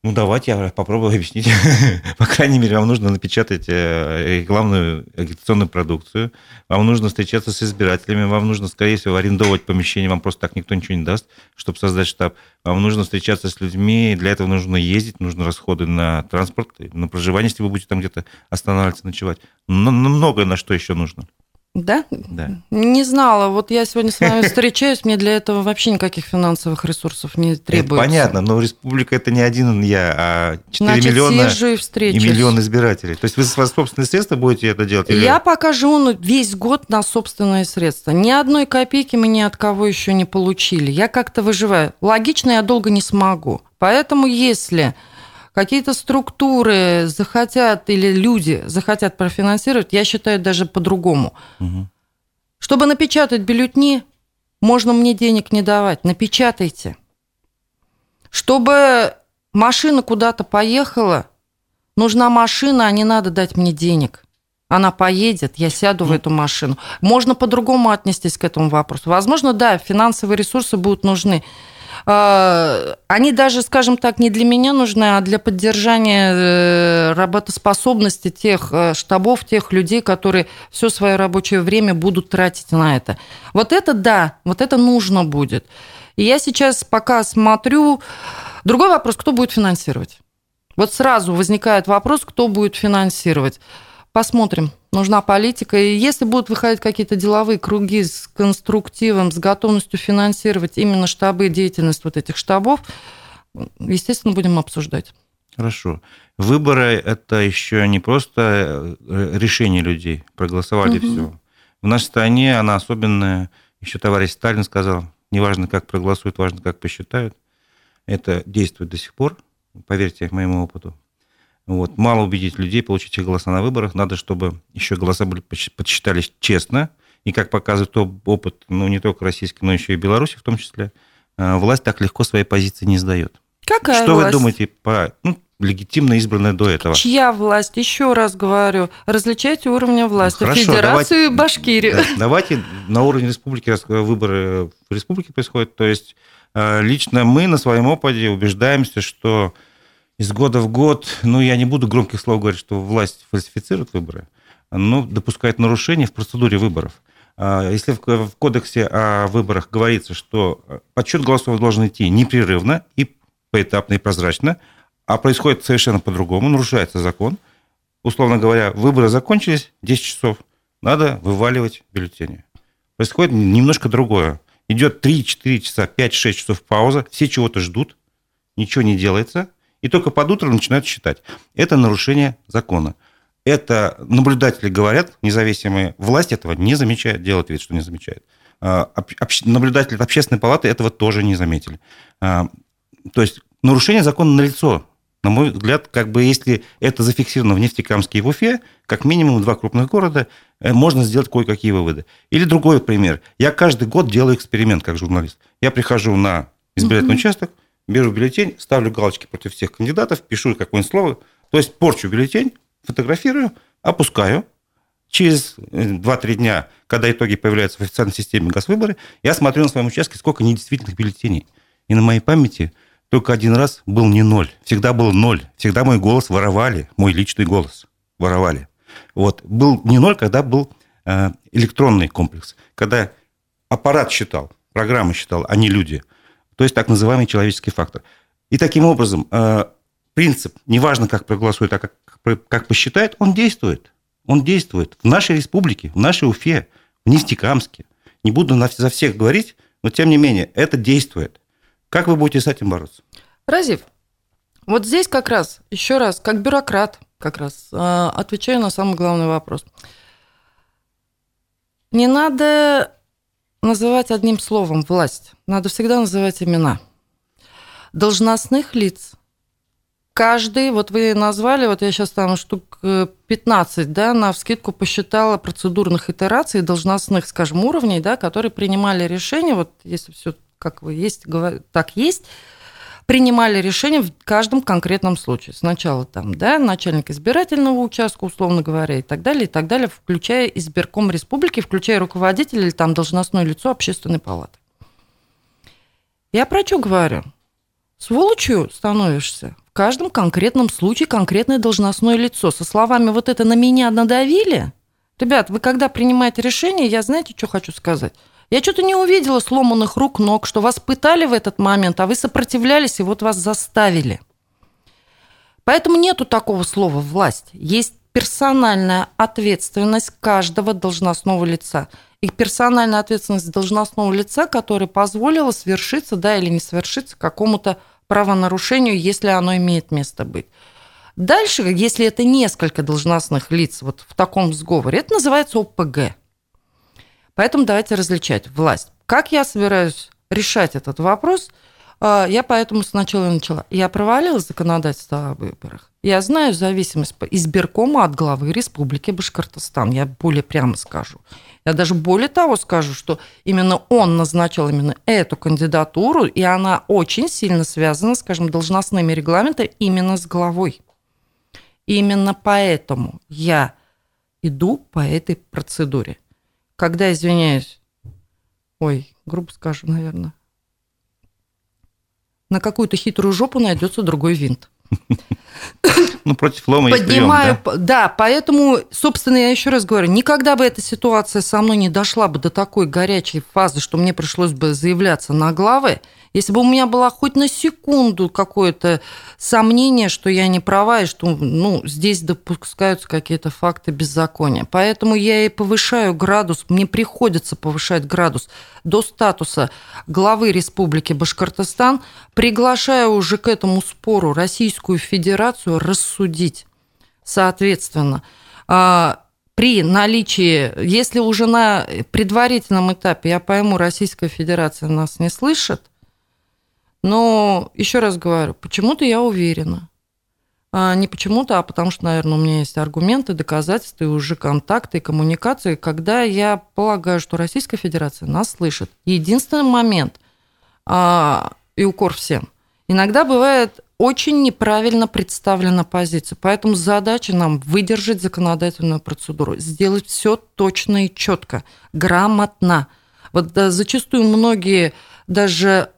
Ну, давайте я попробую объяснить. По крайней мере, вам нужно напечатать э, рекламную агитационную продукцию, вам нужно встречаться с избирателями, вам нужно, скорее всего, арендовать помещение, вам просто так никто ничего не даст, чтобы создать штаб. Вам нужно встречаться с людьми, для этого нужно ездить, нужно расходы на транспорт, на проживание, если вы будете там где-то останавливаться, ночевать. Но много на что еще нужно. Да? Да. Не знала. Вот я сегодня с вами встречаюсь, мне для этого вообще никаких финансовых ресурсов не требуется. Это понятно, но республика это не один я, а 4 Значит, миллиона и, и миллион избирателей. То есть вы свои собственные средства будете это делать? Или... Я пока живу весь год на собственные средства. Ни одной копейки мы ни от кого еще не получили. Я как-то выживаю. Логично я долго не смогу. Поэтому если какие-то структуры захотят или люди захотят профинансировать, я считаю даже по-другому. Угу. Чтобы напечатать бюллетни, можно мне денег не давать, напечатайте. Чтобы машина куда-то поехала, нужна машина, а не надо дать мне денег. она поедет, я сяду в эту машину. Можно по-другому отнестись к этому вопросу. Возможно, да, финансовые ресурсы будут нужны. А, они даже, скажем так, не для меня нужны, а для поддержания э, работоспособности тех э, штабов, тех людей, которые все свое рабочее время будут тратить на это. Вот это да, вот это нужно будет. И я сейчас пока смотрю... Другой вопрос, кто будет финансировать? Вот сразу возникает вопрос, кто будет финансировать. Посмотрим. Нужна политика. И если будут выходить какие-то деловые круги с конструктивом, с готовностью финансировать именно штабы деятельность вот этих штабов, естественно, будем обсуждать. Хорошо. Выборы – это еще не просто э, решение людей. Проголосовали угу. все. В нашей стране она особенная. Еще товарищ Сталин сказал, неважно, как проголосуют, важно, как посчитают. Это действует до сих пор, поверьте моему опыту. Вот. Мало убедить людей, получить их голоса на выборах. Надо, чтобы еще голоса были подсчитались честно. И, как показывает опыт, ну, не только российский, но еще и Беларуси в том числе, э, власть так легко своей позиции не сдает. Какая Что власть? вы думаете по ну, легитимно избранная до этого? Чья власть? Еще раз говорю, различайте уровни власти. Хорошо, Федерацию давайте, и Башкирию. Да, давайте на уровне республики, выборы в республике происходят, то есть э, лично мы на своем опыте убеждаемся, что из года в год, ну, я не буду громких слов говорить, что власть фальсифицирует выборы, но допускает нарушения в процедуре выборов. А, если в кодексе о выборах говорится, что подсчет голосов должен идти непрерывно и поэтапно и прозрачно, а происходит совершенно по-другому, нарушается закон. Условно говоря, выборы закончились, 10 часов, надо вываливать бюллетени. Происходит немножко другое. Идет 3-4 часа, 5-6 часов пауза, все чего-то ждут, ничего не делается – и только под утро начинают считать. Это нарушение закона. Это наблюдатели говорят, независимые, власть этого не замечает, делает вид, что не замечает. А, наблюдатели общественной палаты этого тоже не заметили. А, то есть нарушение закона налицо. На мой взгляд, как бы если это зафиксировано в Нефтекамске и в Уфе, как минимум два крупных города, э, можно сделать кое-какие выводы. Или другой пример. Я каждый год делаю эксперимент как журналист. Я прихожу на избирательный угу. участок, беру бюллетень, ставлю галочки против всех кандидатов, пишу какое-нибудь слово, то есть порчу бюллетень, фотографирую, опускаю. Через 2-3 э, дня, когда итоги появляются в официальной системе Газвыборы, я смотрю на своем участке, сколько недействительных бюллетеней. И на моей памяти только один раз был не ноль. Всегда был ноль. Всегда мой голос воровали, мой личный голос воровали. Вот. Был не ноль, когда был э, электронный комплекс. Когда аппарат считал, программа считала, а не люди – то есть так называемый человеческий фактор. И таким образом э, принцип, неважно, как проголосует, а как, как посчитает, он действует. Он действует в нашей республике, в нашей Уфе, в Нефтекамске. Не буду за всех говорить, но тем не менее, это действует. Как вы будете с этим бороться? Разив, вот здесь как раз, еще раз, как бюрократ, как раз, э, отвечаю на самый главный вопрос. Не надо называть одним словом власть. Надо всегда называть имена. Должностных лиц. Каждый, вот вы назвали, вот я сейчас там штук 15, э, да, на вскидку посчитала процедурных итераций, должностных, скажем, уровней, да, которые принимали решения, вот если все как вы есть, так есть, принимали решение в каждом конкретном случае. Сначала там, да, начальник избирательного участка, условно говоря, и так далее, и так далее, включая избирком республики, включая руководителя или там должностное лицо общественной палаты. Я про что говорю? Сволочью становишься в каждом конкретном случае конкретное должностное лицо. Со словами «вот это на меня надавили», Ребят, вы когда принимаете решение, я знаете, что хочу сказать? Я что-то не увидела сломанных рук, ног, что вас пытали в этот момент, а вы сопротивлялись, и вот вас заставили. Поэтому нету такого слова «власть». Есть персональная ответственность каждого должностного лица. И персональная ответственность должностного лица, которая позволила свершиться, да, или не свершиться какому-то правонарушению, если оно имеет место быть. Дальше, если это несколько должностных лиц вот в таком сговоре, это называется ОПГ. Поэтому давайте различать власть. Как я собираюсь решать этот вопрос? А, я поэтому сначала начала. Я провалила законодательство о выборах. Я знаю зависимость избиркома от главы Республики Башкортостан. Я более прямо скажу. Я даже более того скажу, что именно он назначил именно эту кандидатуру, и она очень сильно связана, скажем, должностными регламентами именно с главой. И именно поэтому я иду по этой процедуре. Когда, извиняюсь, ой, грубо скажу, наверное, на какую-то хитрую жопу найдется другой винт. Ну, против лома Поднимаю, есть прием, да? да, поэтому, собственно, я еще раз говорю, никогда бы эта ситуация со мной не дошла бы до такой горячей фазы, что мне пришлось бы заявляться на главы, если бы у меня было хоть на секунду какое-то сомнение, что я не права, и что ну, здесь допускаются какие-то факты беззакония. Поэтому я и повышаю градус, мне приходится повышать градус до статуса главы Республики Башкортостан, приглашаю уже к этому спору Российскую Федерацию рассудить. Соответственно, а, при наличии, если уже на предварительном этапе, я пойму, Российская Федерация нас не слышит, но еще раз говорю, почему-то я уверена. А не почему-то, а потому что, наверное, у меня есть аргументы, доказательства и уже контакты и коммуникации, когда я полагаю, что Российская Федерация нас слышит. Единственный момент, а, и укор всем, иногда бывает очень неправильно представлена позиция. Поэтому задача нам выдержать законодательную процедуру, сделать все точно и четко, грамотно. Вот да, зачастую многие даже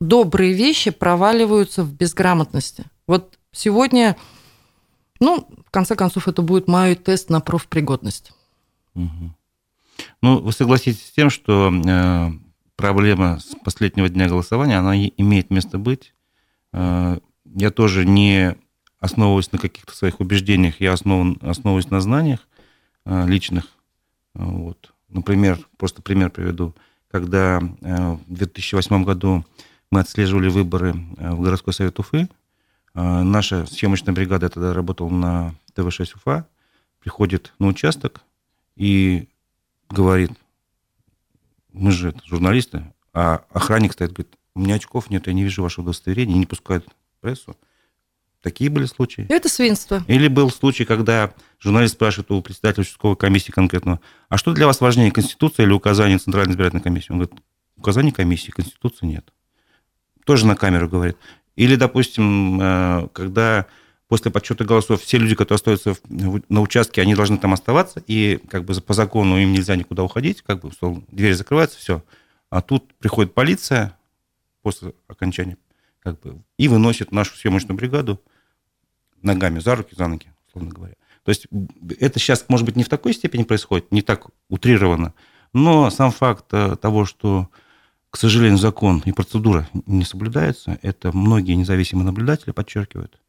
добрые вещи проваливаются в безграмотности. Вот сегодня, ну, в конце концов, это будет мой тест на профпригодность. Угу. Ну, вы согласитесь с тем, что э, проблема с последнего дня голосования, она имеет место быть. Э, я тоже не основываюсь на каких-то своих убеждениях, я основан, основываюсь на знаниях э, личных. Вот. Например, просто пример приведу. Когда э, в 2008 году мы отслеживали выборы э, в городской совет Уфы. Э, наша съемочная бригада тогда работала на ТВ-6 Уфа. Приходит на участок и говорит, мы же журналисты, а охранник стоит, говорит, у меня очков нет, я не вижу вашего удостоверения, не пускают прессу. Такие были случаи. Это свинство. Или был случай, когда журналист спрашивает у председателя участковой комиссии конкретно, а что для вас важнее, Конституция или указание Центральной избирательной комиссии? Он говорит, указание комиссии, Конституции нет тоже на камеру говорит. Или, допустим, э, когда после подсчета голосов все люди, которые остаются на участке, они должны там оставаться, и как бы по закону им нельзя никуда уходить, как бы дверь закрывается, все. А тут приходит полиция после окончания как бы, и выносит нашу съемочную бригаду ногами за руки, за ноги, условно говоря. То есть это сейчас, может быть, не в такой степени происходит, не так утрированно, но сам факт э, того, что к сожалению, закон и процедура не соблюдаются. Это многие независимые наблюдатели подчеркивают.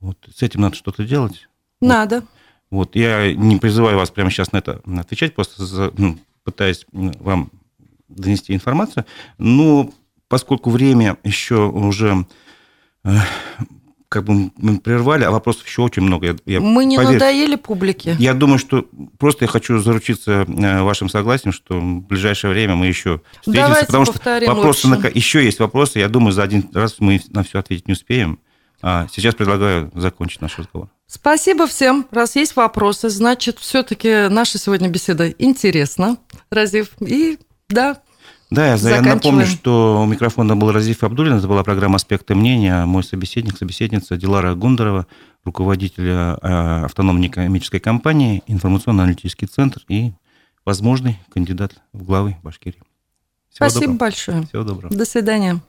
Вот с этим надо что-то делать. Надо. Вот, вот я не призываю вас прямо сейчас на это отвечать, просто за, ну, пытаюсь вам донести информацию. Но поскольку время еще уже э, как бы мы прервали, а вопросов еще очень много. Я, я, мы не поверь, надоели публике. Я думаю, что просто я хочу заручиться э, вашим согласием, что в ближайшее время мы еще встретимся, Давайте потому что вопросы на, еще есть вопросы. Я думаю, за один раз мы на все ответить не успеем. А сейчас предлагаю закончить наш разговор. Спасибо всем. Раз есть вопросы, значит, все-таки наша сегодня беседа интересна, Разив. И да, да, я напомню, что у микрофона был Разиф Абдулин, это была программа «Аспекты мнения». Мой собеседник, собеседница Дилара Гундарова, руководитель а, автономной экономической компании, информационно-аналитический центр и возможный кандидат в главы Башкирии. Всего Спасибо доброго. большое. Всего доброго. До свидания.